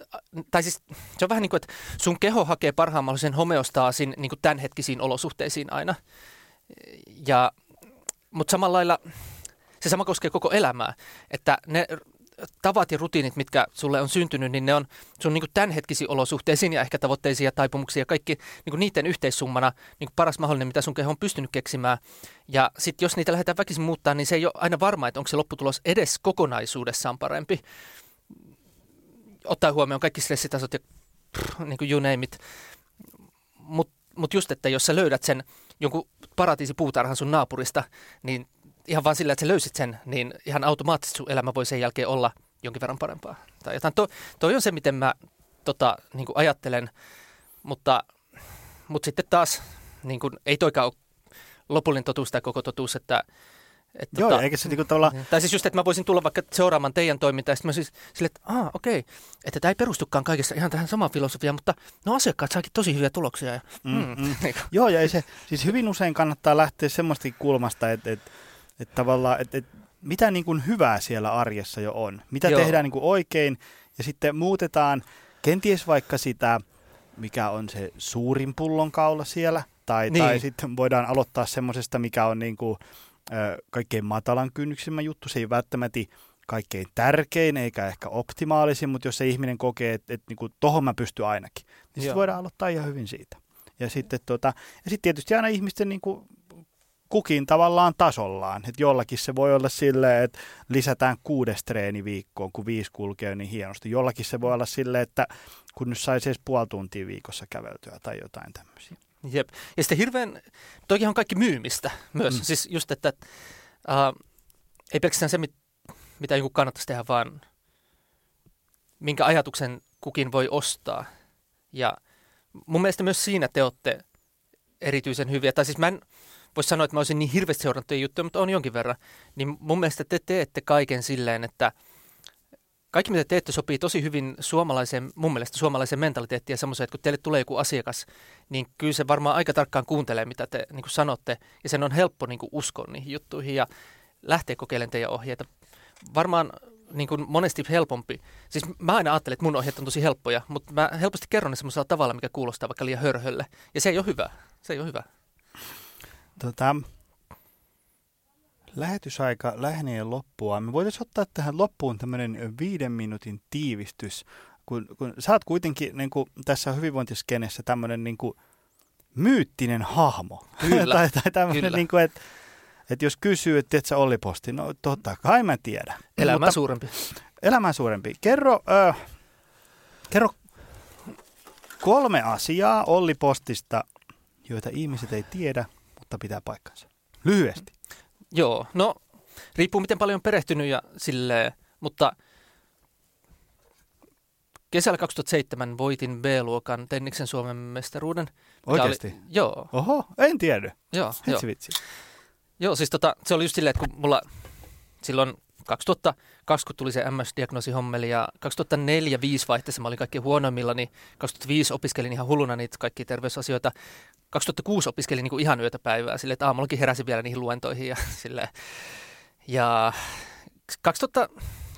tai siis se on vähän niin kuin, että sun keho hakee parhaan mahdollisen homeostaasin niin kuin tämänhetkisiin olosuhteisiin aina. Ja, mutta samalla lailla se sama koskee koko elämää, että ne tavat ja rutiinit, mitkä sulle on syntynyt, niin ne on sun niin tämänhetkisiin olosuhteisiin ja ehkä tavoitteisiin ja taipumuksiin ja kaikki niin niiden yhteissummana niin paras mahdollinen, mitä sun keho on pystynyt keksimään. Ja sitten jos niitä lähdetään väkisin muuttaa, niin se ei ole aina varma, että onko se lopputulos edes kokonaisuudessaan parempi ottaa huomioon kaikki stressitasot ja pff, niin kuin you name it. Mutta mut just, että jos sä löydät sen jonkun paratiisipuutarhan sun naapurista, niin ihan vaan sillä, että sä löysit sen, niin ihan automaattisesti sun elämä voi sen jälkeen olla jonkin verran parempaa. Tai jotain. To, toi on se, miten mä tota, niin kuin ajattelen, mutta, mutta sitten taas niin kuin, ei toikaan ole lopullinen totuus tai koko totuus, että että Joo, tota, eikä se niinku tavalla... Tai siis just, että mä voisin tulla vaikka seuraamaan teidän toimintaa, ja sitten mä siis sille, että aah, okei, okay, että tämä ei perustukaan kaikessa ihan tähän samaan filosofiaan, mutta no asiakkaat saakin tosi hyviä tuloksia. Ja, mm, mm. Mm. Joo, ja ei se, siis hyvin usein kannattaa lähteä semmoista kulmasta, että, että, että tavallaan, että, että mitä niin kuin hyvää siellä arjessa jo on, mitä Joo. tehdään niin kuin oikein, ja sitten muutetaan kenties vaikka sitä, mikä on se suurin pullonkaula siellä, tai, niin. tai sitten voidaan aloittaa semmoisesta, mikä on niin kuin, kaikkein matalan kynnyksimmä juttu. Se ei välttämättä kaikkein tärkein eikä ehkä optimaalisin, mutta jos se ihminen kokee, että, että niin tohon mä pystyn ainakin, niin sitten voidaan aloittaa ihan hyvin siitä. Ja sitten tota, ja sitten tietysti aina ihmisten niin kuin, kukin tavallaan tasollaan. Et jollakin se voi olla silleen, että lisätään kuudes treeni viikkoon, kun viisi kulkee niin hienosti. Jollakin se voi olla silleen, että kun nyt saisi edes puoli tuntia viikossa käveltyä tai jotain tämmöisiä. Jep. Ja sitten hirveän, toki on kaikki myymistä myös. Mm. Siis just, että uh, ei pelkästään se, mit, mitä joku kannattaisi tehdä, vaan minkä ajatuksen kukin voi ostaa. Ja mun mielestä myös siinä te olette erityisen hyviä. Tai siis mä en voi sanoa, että mä olisin niin hirveästi seurannut juttuja, mutta on jonkin verran. Niin mun mielestä te teette kaiken silleen, että kaikki mitä teette sopii tosi hyvin suomalaiseen, mun mielestä suomalaiseen mentaliteettiin ja semmoiseen, että kun teille tulee joku asiakas, niin kyllä se varmaan aika tarkkaan kuuntelee, mitä te niin kuin sanotte. Ja sen on helppo niin kuin uskoa niihin juttuihin ja lähteä kokeilemaan teidän ohjeita. Varmaan niin kuin monesti helpompi. Siis mä aina ajattelen, että mun ohjeet on tosi helppoja, mutta mä helposti kerron ne semmoisella tavalla, mikä kuulostaa vaikka liian hörhölle. Ja se ei ole hyvä. Se ei ole hyvä. Tota, lähetysaika lähenee loppua. Me voitaisiin ottaa tähän loppuun tämmöinen viiden minuutin tiivistys, kun, kun sä oot kuitenkin niin kuin, tässä hyvinvointiskenessä tämmöinen niin kuin, myyttinen hahmo. Kyllä, tai, tai tämmöinen, niin kuin, että että jos kysyy, että et sä Olli Posti, no totta kai mä tiedän. Elämä Mutta, suurempi. Elämä suurempi. Kerro, äh, kerro kolme asiaa Olli Postista, joita ihmiset ei tiedä, mutta pitää paikkansa. Lyhyesti. Joo, no riippuu miten paljon on perehtynyt ja silleen, mutta kesällä 2007 voitin B-luokan Tenniksen Suomen mestaruuden. Oikeasti? Oli, joo. Oho, en tiedä. Joo, vitsi, joo. vitsi. Joo, siis tota, se oli just silleen, että kun mulla silloin 2020 tuli se MS-diagnoosihommeli ja 2004-2005 vaihteessa mä olin kaikki huonoimmilla, niin 2005 opiskelin ihan hulluna niitä kaikkia terveysasioita. 2006 opiskelin niin kuin ihan yötä päivää, silleen, että aamullakin heräsin vielä niihin luentoihin ja silleen. Ja 2000,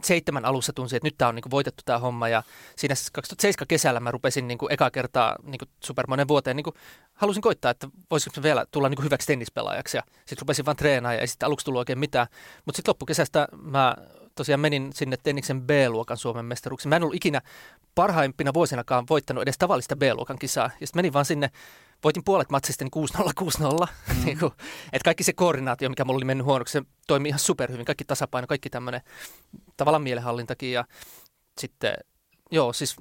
2007 alussa tunsi, että nyt tämä on niin voitettu tämä homma ja siinä 2007 kesällä mä rupesin niin kuin eka kertaa niin kuin supermonen vuoteen, niin kuin halusin koittaa, että voisiko vielä tulla niin kuin hyväksi tennispelaajaksi ja sitten rupesin vaan treenaamaan ja sitten aluksi tullut oikein mitään. Mutta sitten loppukesästä mä tosiaan menin sinne Tenniksen B-luokan Suomen mestaruksi. Mä en ollut ikinä parhaimpina vuosinakaan voittanut edes tavallista B-luokan kisaa. Ja sitten menin vaan sinne voitin puolet matsista niin 6-0, 6-0. Mm. niin kuin, että kaikki se koordinaatio, mikä mulla oli mennyt huonoksi, se toimi ihan superhyvin. Kaikki tasapaino, kaikki tämmöinen tavallaan mielenhallintakin. Ja sitten, joo, siis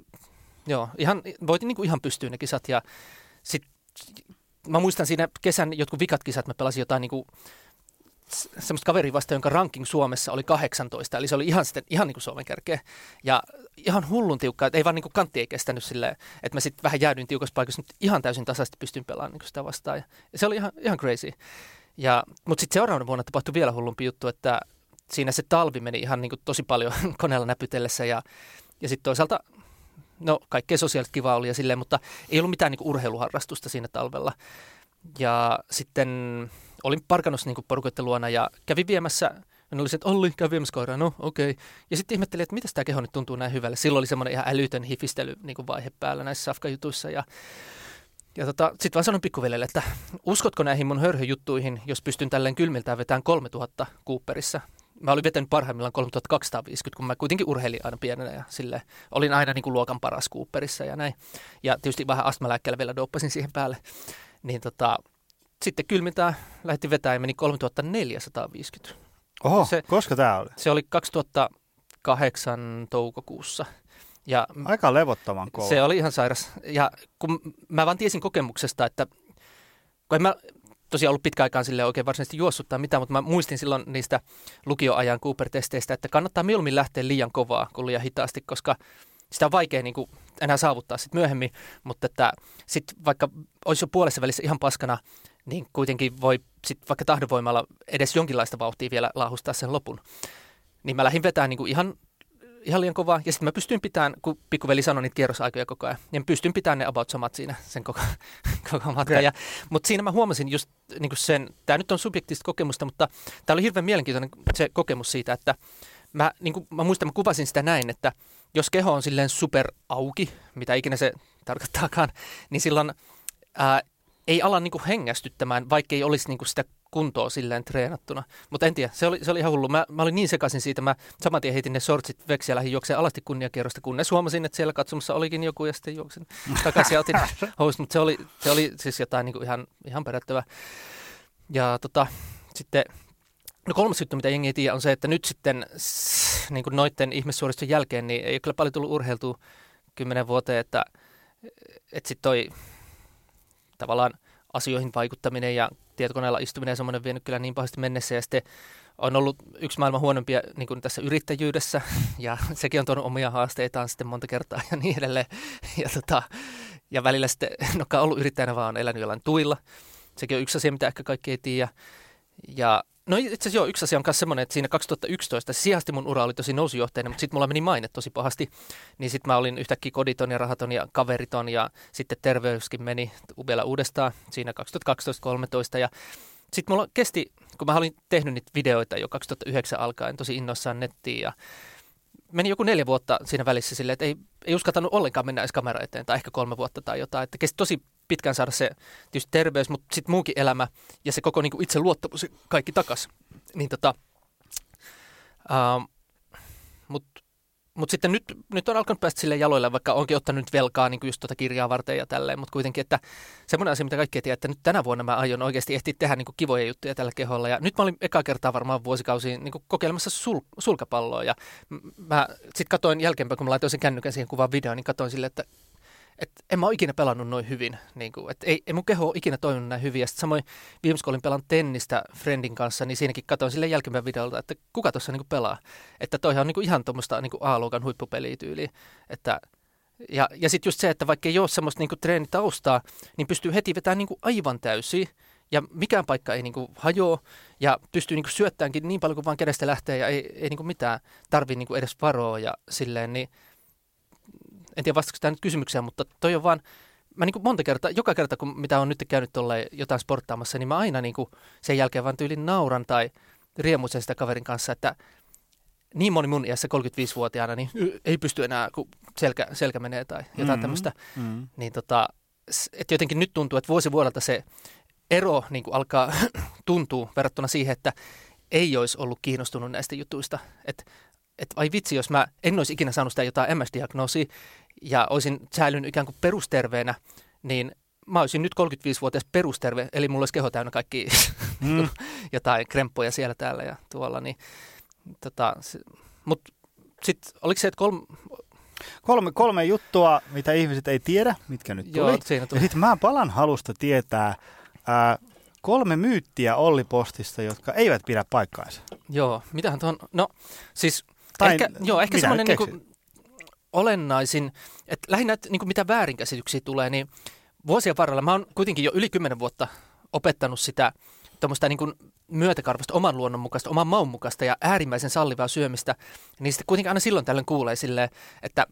joo, ihan, voitin niin kuin ihan pystyyn ne kisat. Ja sitten mä muistan siinä kesän jotkut vikat kisat, mä pelasin jotain niin kuin semmoista kaveria vasta, jonka ranking Suomessa oli 18, eli se oli ihan, sitten, ihan niin kuin Suomen kärkeä. Ja ihan hullun tiukkaa, ei vaan niin kuin kantti ei kestänyt silleen, että mä sitten vähän jäädyin tiukassa paikassa, mutta ihan täysin tasaisesti pystyn pelaamaan niin sitä vastaan. Ja se oli ihan, ihan crazy. Ja, mutta sitten seuraavana vuonna tapahtui vielä hullumpi juttu, että siinä se talvi meni ihan niin kuin tosi paljon koneella näpytellessä ja, ja sitten toisaalta no kaikkea sosiaalista kivaa oli ja silleen, mutta ei ollut mitään niin kuin urheiluharrastusta siinä talvella. Ja sitten olin parkannut niin porukoiden luona ja kävin viemässä ja ne oli se, että Olli, käy viemässä koiraa, no okei. Okay. Ja sitten ihmettelin, että mitä tämä keho nyt tuntuu näin hyvälle. Silloin oli semmoinen ihan älytön hifistely niin kuin vaihe päällä näissä safkajutuissa. Ja, ja tota, sitten vaan sanon pikkuvelelle, että uskotko näihin mun hörhöjuttuihin, jos pystyn tälleen kylmiltään vetämään 3000 Cooperissa? Mä olin vetänyt parhaimmillaan 3250, kun mä kuitenkin urheilin aina pienenä ja sille olin aina niin kuin luokan paras Cooperissa ja näin. Ja tietysti vähän astmalääkkeellä vielä doppasin siihen päälle. Niin tota, sitten kylmiltään lähti vetämään ja meni 3450. Oho, se, koska tämä oli? Se oli 2008 toukokuussa. Ja Aika levottoman kova. Se oli ihan sairas. Ja kun mä vaan tiesin kokemuksesta, että kun en mä tosiaan ollut pitkä aikaan sille oikein varsinaisesti juossut tai mitään, mutta mä muistin silloin niistä lukioajan Cooper-testeistä, että kannattaa mieluummin lähteä liian kovaa kuin liian hitaasti, koska sitä on vaikea niin kuin enää saavuttaa sitten myöhemmin, mutta että sit vaikka olisi jo puolessa välissä ihan paskana, niin kuitenkin voi sit vaikka tahdonvoimalla edes jonkinlaista vauhtia vielä laahustaa sen lopun. Niin mä lähdin vetämään niin kuin ihan, ihan liian kovaa, ja sitten mä pystyin pitämään, kun pikkuveli sanoi niitä kierrosaikoja koko ajan, niin pystyn pitämään ne about samat siinä sen koko, koko matka. Okay. Mutta siinä mä huomasin just niin kuin sen, tämä nyt on subjektiivista kokemusta, mutta tämä oli hirveän mielenkiintoinen se kokemus siitä, että mä, niin kuin, mä muistan, mä kuvasin sitä näin, että jos keho on silleen super auki, mitä ikinä se tarkoittaakaan, niin silloin ää, ei ala niinku hengästyttämään, vaikka ei olisi niinku sitä kuntoa silleen treenattuna. Mutta en tiedä, se oli, se oli ihan hullu. Mä, mä olin niin sekaisin siitä, mä saman tien heitin ne sortsit veksi ja lähdin juokseen alasti kunniakierrosta, kunnes huomasin, että siellä katsomassa olikin joku ja sitten juoksin takaisin ja otin housut. Mutta se oli, se oli siis jotain niinku ihan, ihan perättävää. Ja tota, sitten No kolmas juttu, mitä jengi ei tiedä, on se, että nyt sitten niin kuin noiden ihmissuoriston jälkeen niin ei ole kyllä paljon tullut urheiltua kymmenen vuoteen, että, että sitten toi tavallaan asioihin vaikuttaminen ja tietokoneella istuminen ja semmoinen vienyt kyllä niin pahasti mennessä ja sitten on ollut yksi maailman huonompia niin kuin tässä yrittäjyydessä ja sekin on tuonut omia haasteitaan sitten monta kertaa ja niin edelleen. Ja, tota, ja välillä sitten, no ollut yrittäjänä vaan on elänyt jollain tuilla. Sekin on yksi asia, mitä ehkä kaikki ei tiedä. Ja No itse asiassa joo, yksi asia on myös semmoinen, että siinä 2011 se sijasti mun ura oli tosi nousujohteinen, mutta sitten mulla meni maine tosi pahasti. Niin sitten mä olin yhtäkkiä koditon ja rahaton ja kaveriton ja sitten terveyskin meni vielä uudestaan siinä 2012-2013 ja sitten mulla kesti, kun mä olin tehnyt niitä videoita jo 2009 alkaen tosi innoissaan nettiin ja meni joku neljä vuotta siinä välissä silleen, että ei, ei uskaltanut ollenkaan mennä edes kamera eteen, tai ehkä kolme vuotta tai jotain. Että kesti tosi pitkään saada se tietysti terveys, mutta sitten muukin elämä ja se koko niin itse luottamus kaikki takas. Niin tota, uh, mutta mutta sitten nyt, nyt on alkanut päästä sille jaloille, vaikka onkin ottanut velkaa niin kuin just tuota kirjaa varten ja tälleen, mutta kuitenkin, että semmoinen asia, mitä kaikki tiedät, että nyt tänä vuonna mä aion oikeasti ehtiä tehdä niin kuin kivoja juttuja tällä keholla. Ja nyt mä olin eka kertaa varmaan vuosikausiin niin kuin kokeilemassa sul, sulkapalloa ja mä sitten katoin jälkeenpäin, kun mä laitoin sen kännykän siihen kuvaan videoon, niin katoin sille, että et en mä ole ikinä pelannut noin hyvin. Niin kuin, et ei, ei mun keho ole ikinä toiminut näin hyvin. Ja samoin viimeksi kun olin pelannut tennistä Friendin kanssa, niin siinäkin katsoin sille jälkeenpäin videolta, että kuka tuossa niin pelaa. Että toihan on niin kuin ihan tuommoista niin A-luokan huippupelityyliä. Että ja, ja sitten just se, että vaikka ei ole semmoista niin treenitaustaa, niin pystyy heti vetämään niin aivan täysin ja mikään paikka ei niin kuin hajoa ja pystyy niin kuin syöttäänkin niin paljon kuin vaan kädestä lähtee ja ei, ei niin kuin mitään tarvitse niin edes varoa ja silleen, niin en tiedä vastaako tämä nyt kysymykseen, mutta toi on vaan, mä niin monta kertaa, joka kerta kun mitä on nyt käynyt tuolle jotain sporttaamassa, niin mä aina niin kuin sen jälkeen vaan tyylin nauran tai riemuisen sitä kaverin kanssa, että niin moni mun iässä 35-vuotiaana niin ei pysty enää, kun selkä, selkä menee tai jotain mm-hmm. tämmöistä. Mm-hmm. Niin tota, että jotenkin nyt tuntuu, että vuosi vuodelta se ero niin kuin alkaa tuntua verrattuna siihen, että ei olisi ollut kiinnostunut näistä jutuista. Että et vai vitsi, jos mä en olisi ikinä saanut sitä jotain MS-diagnoosia, ja olisin säilynyt ikään kuin perusterveenä, niin mä olisin nyt 35-vuotias perusterve, eli mulla olisi keho täynnä kaikki mm. jotain kremppoja siellä täällä ja tuolla. Niin, tota, Mutta sitten oliko se, että kolme, Kolme, kolme juttua, mitä ihmiset ei tiedä, mitkä nyt tuli. Joo, siinä tuli. Ja sitten mä palan halusta tietää ää, kolme myyttiä Olli Postista, jotka eivät pidä paikkaansa. Joo, mitähän tuon, no siis tai ehkä, joo, ehkä semmoinen niin olennaisin, että lähinnä, että niin kuin mitä väärinkäsityksiä tulee, niin vuosien varrella mä oon kuitenkin jo yli kymmenen vuotta opettanut sitä tuommoista niin myötäkarvasta, oman luonnon mukaista, oman maun mukaista ja äärimmäisen sallivaa syömistä, niin sitten kuitenkin aina silloin tällöin kuulee silleen, että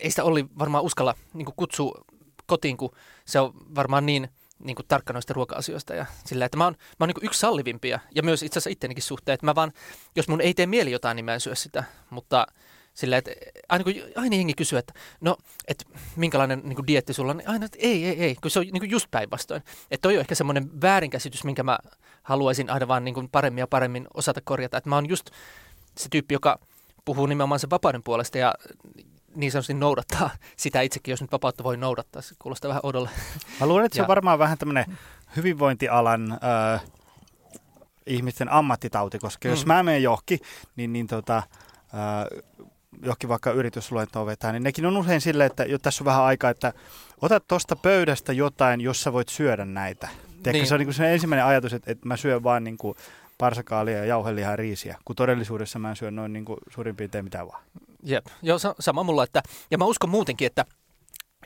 ei sitä Olli varmaan uskalla niin kutsua kotiin, kun se on varmaan niin, niin kuin tarkka noista ruoka-asioista. Ja sillä, että mä oon, mä oon niin yksi sallivimpia ja myös itse asiassa ittenikin suhteen, että mä vaan, jos mun ei tee mieli jotain, niin mä en syö sitä. Mutta sillä, että aina kun aina jengi kysyy, että no, että minkälainen niin kuin dietti sulla on, niin aina, että ei, ei, ei, kun se on niin kuin just päinvastoin. Että toi on ehkä semmoinen väärinkäsitys, minkä mä haluaisin aina vaan niin kuin paremmin ja paremmin osata korjata. Että mä oon just se tyyppi, joka puhuu nimenomaan sen vapauden puolesta ja niin sanotusti noudattaa sitä itsekin, jos nyt vapautta voi noudattaa. Se kuulostaa vähän odolle. Mä luulen, että se on varmaan vähän tämmöinen hyvinvointialan äh, ihmisten ammattitauti, koska mm. jos mä menen johonkin, niin, niin tota, äh, johonkin vaikka yritysluentoon vetää, niin nekin on usein silleen, että jo tässä on vähän aikaa, että ota tuosta pöydästä jotain, jossa voit syödä näitä. Tiedätkö, niin. se on niin se ensimmäinen ajatus, että, että mä syön vaan niin kuin parsakaalia ja jauhelihaa ja riisiä, kun todellisuudessa mä en syö noin niin kuin suurin piirtein mitään vaan. Jep, joo, sama mulla, että, ja mä uskon muutenkin, että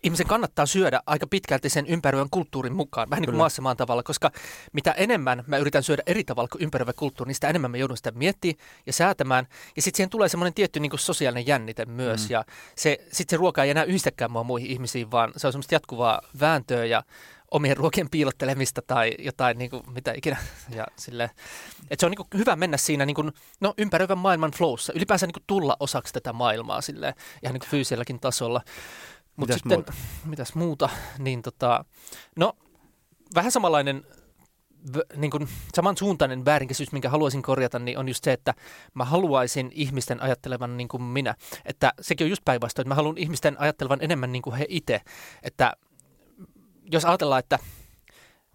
ihmisen kannattaa syödä aika pitkälti sen ympäröivän kulttuurin mukaan, vähän niin kuin maassa maan tavalla, koska mitä enemmän mä yritän syödä eri tavalla kuin ympäröivä kulttuuri, niin sitä enemmän mä joudun sitä miettimään ja säätämään. Ja sitten siihen tulee semmoinen tietty niin kuin sosiaalinen jännite myös. Mm. Ja se, sitten se ruoka ei enää yhdistäkään mua muihin ihmisiin, vaan se on semmoista jatkuvaa vääntöä ja omien ruokien piilottelemista tai jotain niin kuin, mitä ikinä. Ja sille, että se on niin kuin, hyvä mennä siinä niin kuin, no, ympäröivän maailman flowssa, ylipäänsä niin kuin, tulla osaksi tätä maailmaa sille, ihan niin kuin fyysiselläkin tasolla. Mutta sitten, muuta? mitäs muuta, niin tota, no vähän samanlainen niin kuin samansuuntainen väärinkäsitys, minkä haluaisin korjata, niin on just se, että mä haluaisin ihmisten ajattelevan niin kuin minä. Että sekin on just päinvastoin, että mä haluan ihmisten ajattelevan enemmän niin kuin he itse. Että jos ajatellaan, että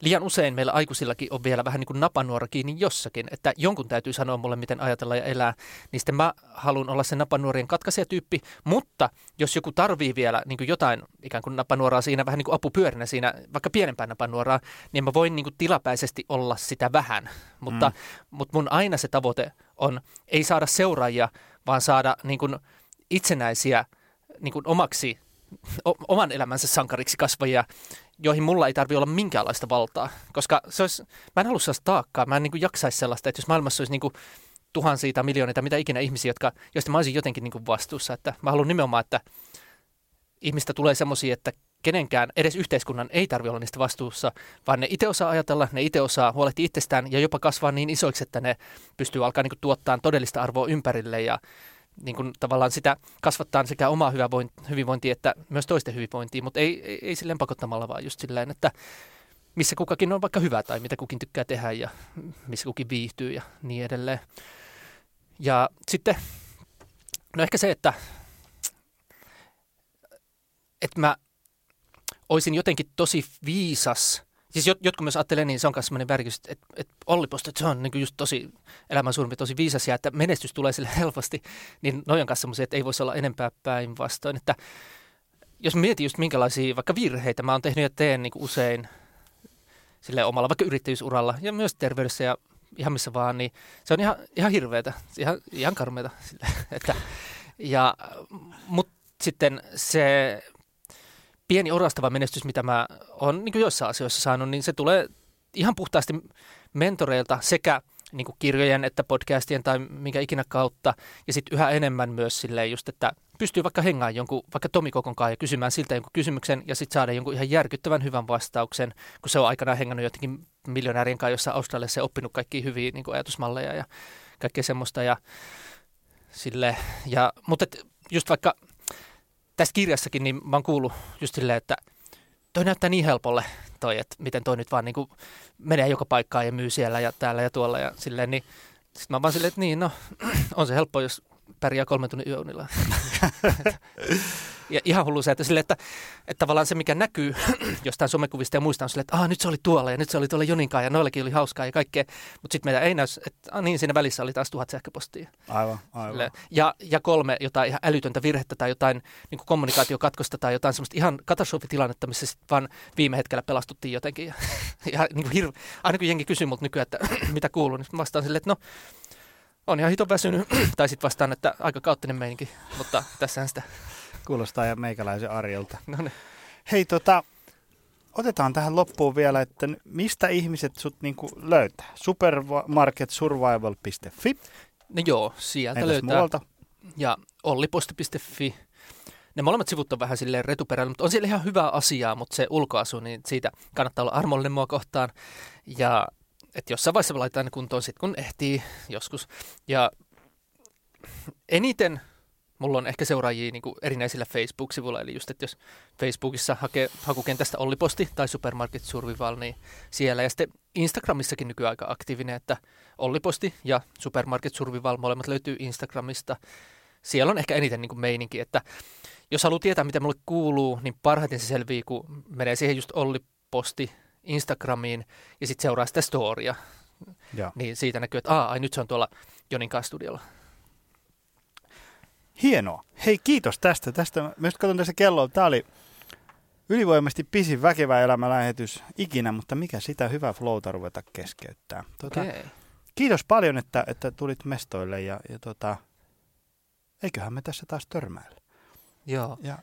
liian usein meillä aikuisillakin on vielä vähän niin kuin napanuora kiinni jossakin, että jonkun täytyy sanoa mulle, miten ajatella ja elää, niin sitten mä haluan olla se napanuorien katkaisijatyyppi, mutta jos joku tarvii vielä niin kuin jotain ikään kuin napanuoraa siinä, vähän niin kuin apupyörinä siinä, vaikka pienempää napanuoraa, niin mä voin niin kuin tilapäisesti olla sitä vähän, mutta, mm. mutta mun aina se tavoite on ei saada seuraajia, vaan saada niin kuin itsenäisiä niin kuin omaksi oman elämänsä sankariksi kasvajia, joihin mulla ei tarvitse olla minkäänlaista valtaa. Koska se olisi, mä en halua sellaista taakkaa, mä en niin kuin jaksaisi sellaista, että jos maailmassa olisi niin tuhansia tai miljoonia mitä ikinä ihmisiä, jotka, joista mä olisin jotenkin niin vastuussa. Että mä haluan nimenomaan, että ihmistä tulee semmoisia, että kenenkään, edes yhteiskunnan ei tarvitse olla niistä vastuussa, vaan ne itse osaa ajatella, ne itse osaa huolehtia itsestään ja jopa kasvaa niin isoiksi, että ne pystyy alkaa niin tuottaa todellista arvoa ympärille ja niin kuin tavallaan sitä kasvattaa sekä omaa hyvinvointia että myös toisten hyvinvointia, mutta ei, ei, ei silleen pakottamalla, vaan just silleen, että missä kukakin on vaikka hyvä tai mitä kukin tykkää tehdä ja missä kukin viihtyy ja niin edelleen. Ja sitten, no ehkä se, että, että mä olisin jotenkin tosi viisas – Siis jot, jotkut myös ajattelee, niin se on myös sellainen värkys, että, että Olli Post, että se on niin just tosi elämän suurimpi, tosi viisas ja että menestys tulee sille helposti, niin noin on kanssa semmoisia, että ei voisi olla enempää päinvastoin. Että jos mietin just minkälaisia vaikka virheitä mä oon tehnyt ja teen niin usein sille omalla vaikka yrittäjyysuralla ja myös terveydessä ja ihan missä vaan, niin se on ihan, ihan hirveetä, ihan, ihan karmeita. Sille, että, ja, mutta sitten se pieni orastava menestys, mitä mä oon niin joissain asioissa saanut, niin se tulee ihan puhtaasti mentoreilta sekä niin kuin kirjojen että podcastien tai minkä ikinä kautta. Ja sitten yhä enemmän myös silleen just, että pystyy vaikka hengaamaan jonkun, vaikka Tomi kanssa ja kysymään siltä jonkun kysymyksen ja sitten saada jonkun ihan järkyttävän hyvän vastauksen, kun se on aikanaan hengannut jotenkin miljonäärien kanssa jossain Australiassa ja oppinut kaikki hyviä niin kuin ajatusmalleja ja kaikkea semmoista. Ja, sille, ja, mutta et just vaikka tässä kirjassakin niin mä oon kuullut just silleen, että toi näyttää niin helpolle toi, että miten toi nyt vaan niin kuin menee joka paikkaan ja myy siellä ja täällä ja tuolla ja silleen, niin sitten mä vaan silleen, että niin, no on se helppo, jos pärjää kolmen tunnin yöunilla. ja ihan hullu se, että, sille, että, että tavallaan se, mikä näkyy jostain somekuvista ja muista on sille, että ah, nyt se oli tuolla ja nyt se oli tuolla Joninkaan ja noillakin oli hauskaa ja kaikkea. Mutta sitten meidän ei näy, että niin siinä välissä oli taas tuhat sähköpostia. Aivan, aivan. Ja, ja kolme jotain ihan älytöntä virhettä tai jotain niin kuin kommunikaatiokatkosta tai jotain semmoista ihan katastrofitilannetta, missä sitten vaan viime hetkellä pelastuttiin jotenkin. Ja, ja niin kuin hirve, aina kun jengi kysyy multa nykyään, että mitä kuuluu, niin vastaan silleen, että no on ihan hiton väsynyt, tai sitten vastaan, että aika kauttinen meininki, mutta tässähän sitä Kuulostaa ja meikäläisen arjelta. No niin. Hei, tota, otetaan tähän loppuun vielä, että mistä ihmiset sut niinku löytää? Supermarketsurvival.fi. No joo, sieltä Entäs löytää. Muualta? Ja olliposti.fi. Ne molemmat sivut on vähän silleen retuperällä, mutta on siellä ihan hyvää asiaa, mutta se ulkoasu, niin siitä kannattaa olla armollinen mua kohtaan. Ja että jossain vaiheessa laitetaan ne kuntoon sitten, kun ehtii joskus. Ja eniten mulla on ehkä seuraajia niin kuin erinäisillä Facebook-sivuilla, eli just, että jos Facebookissa hakee hakukentästä Olli Posti tai Supermarket Survival, niin siellä. Ja sitten Instagramissakin nykyään aika aktiivinen, että Olli Posti ja Supermarket Survival molemmat löytyy Instagramista. Siellä on ehkä eniten niin kuin meininki, että jos haluaa tietää, mitä mulle kuuluu, niin parhaiten se selvii, kun menee siihen just Olli Posti Instagramiin ja sitten seuraa sitä storia. Ja. Niin siitä näkyy, että Aa, ai nyt se on tuolla Jonin studiolla. Hienoa. Hei, kiitos tästä. tästä. Myös katson tässä kelloa. Tämä oli ylivoimasti pisin väkevä elämälähetys ikinä, mutta mikä sitä hyvää flowta ruveta keskeyttää. Tuota, okay. Kiitos paljon, että, että tulit mestoille ja, ja tota, eiköhän me tässä taas törmäillä. Joo. Ja,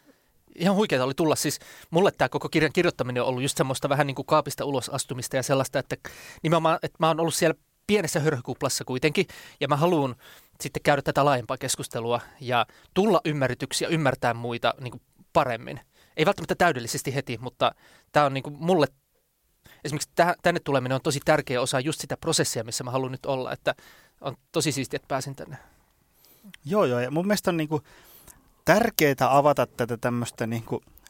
ihan huikeaa oli tulla. Siis mulle tämä koko kirjan kirjoittaminen on ollut just semmoista vähän niin kuin kaapista ulos astumista ja sellaista, että nimenomaan, että mä oon ollut siellä pienessä hörhykuplassa kuitenkin ja mä haluan sitten käydä tätä laajempaa keskustelua ja tulla ymmärrytyksiä, ymmärtää muita niin kuin paremmin. Ei välttämättä täydellisesti heti, mutta tämä on niin kuin mulle, esimerkiksi tänne tuleminen on tosi tärkeä osa just sitä prosessia, missä mä haluan nyt olla, että on tosi siistiä, että pääsin tänne. Joo, joo, ja mun mielestä on niin kuin tärkeää avata tätä tämmöistä niin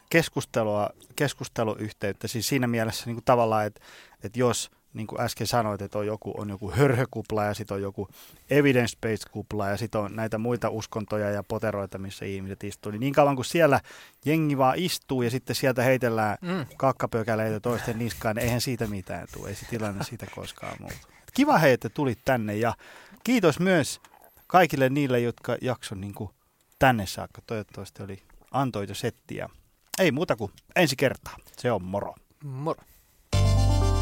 keskustelua, keskusteluyhteyttä, siis siinä mielessä niin kuin tavallaan, että, että jos niin kuin äsken sanoit, että on joku, on joku hörhökupla ja sitten on joku evidence-based kupla ja sitten on näitä muita uskontoja ja poteroita, missä ihmiset istuu. Niin, niin kauan kuin siellä jengi vaan istuu ja sitten sieltä heitellään mm. kakkapökäleitä toisten niskaan, niin eihän siitä mitään tule. Ei se tilanne siitä koskaan muutu. Kiva hei, että tulit tänne ja kiitos myös kaikille niille, jotka jakson niin kuin tänne saakka. Toivottavasti oli antoita settiä. Ei muuta kuin ensi kertaa. Se on moro. Moro.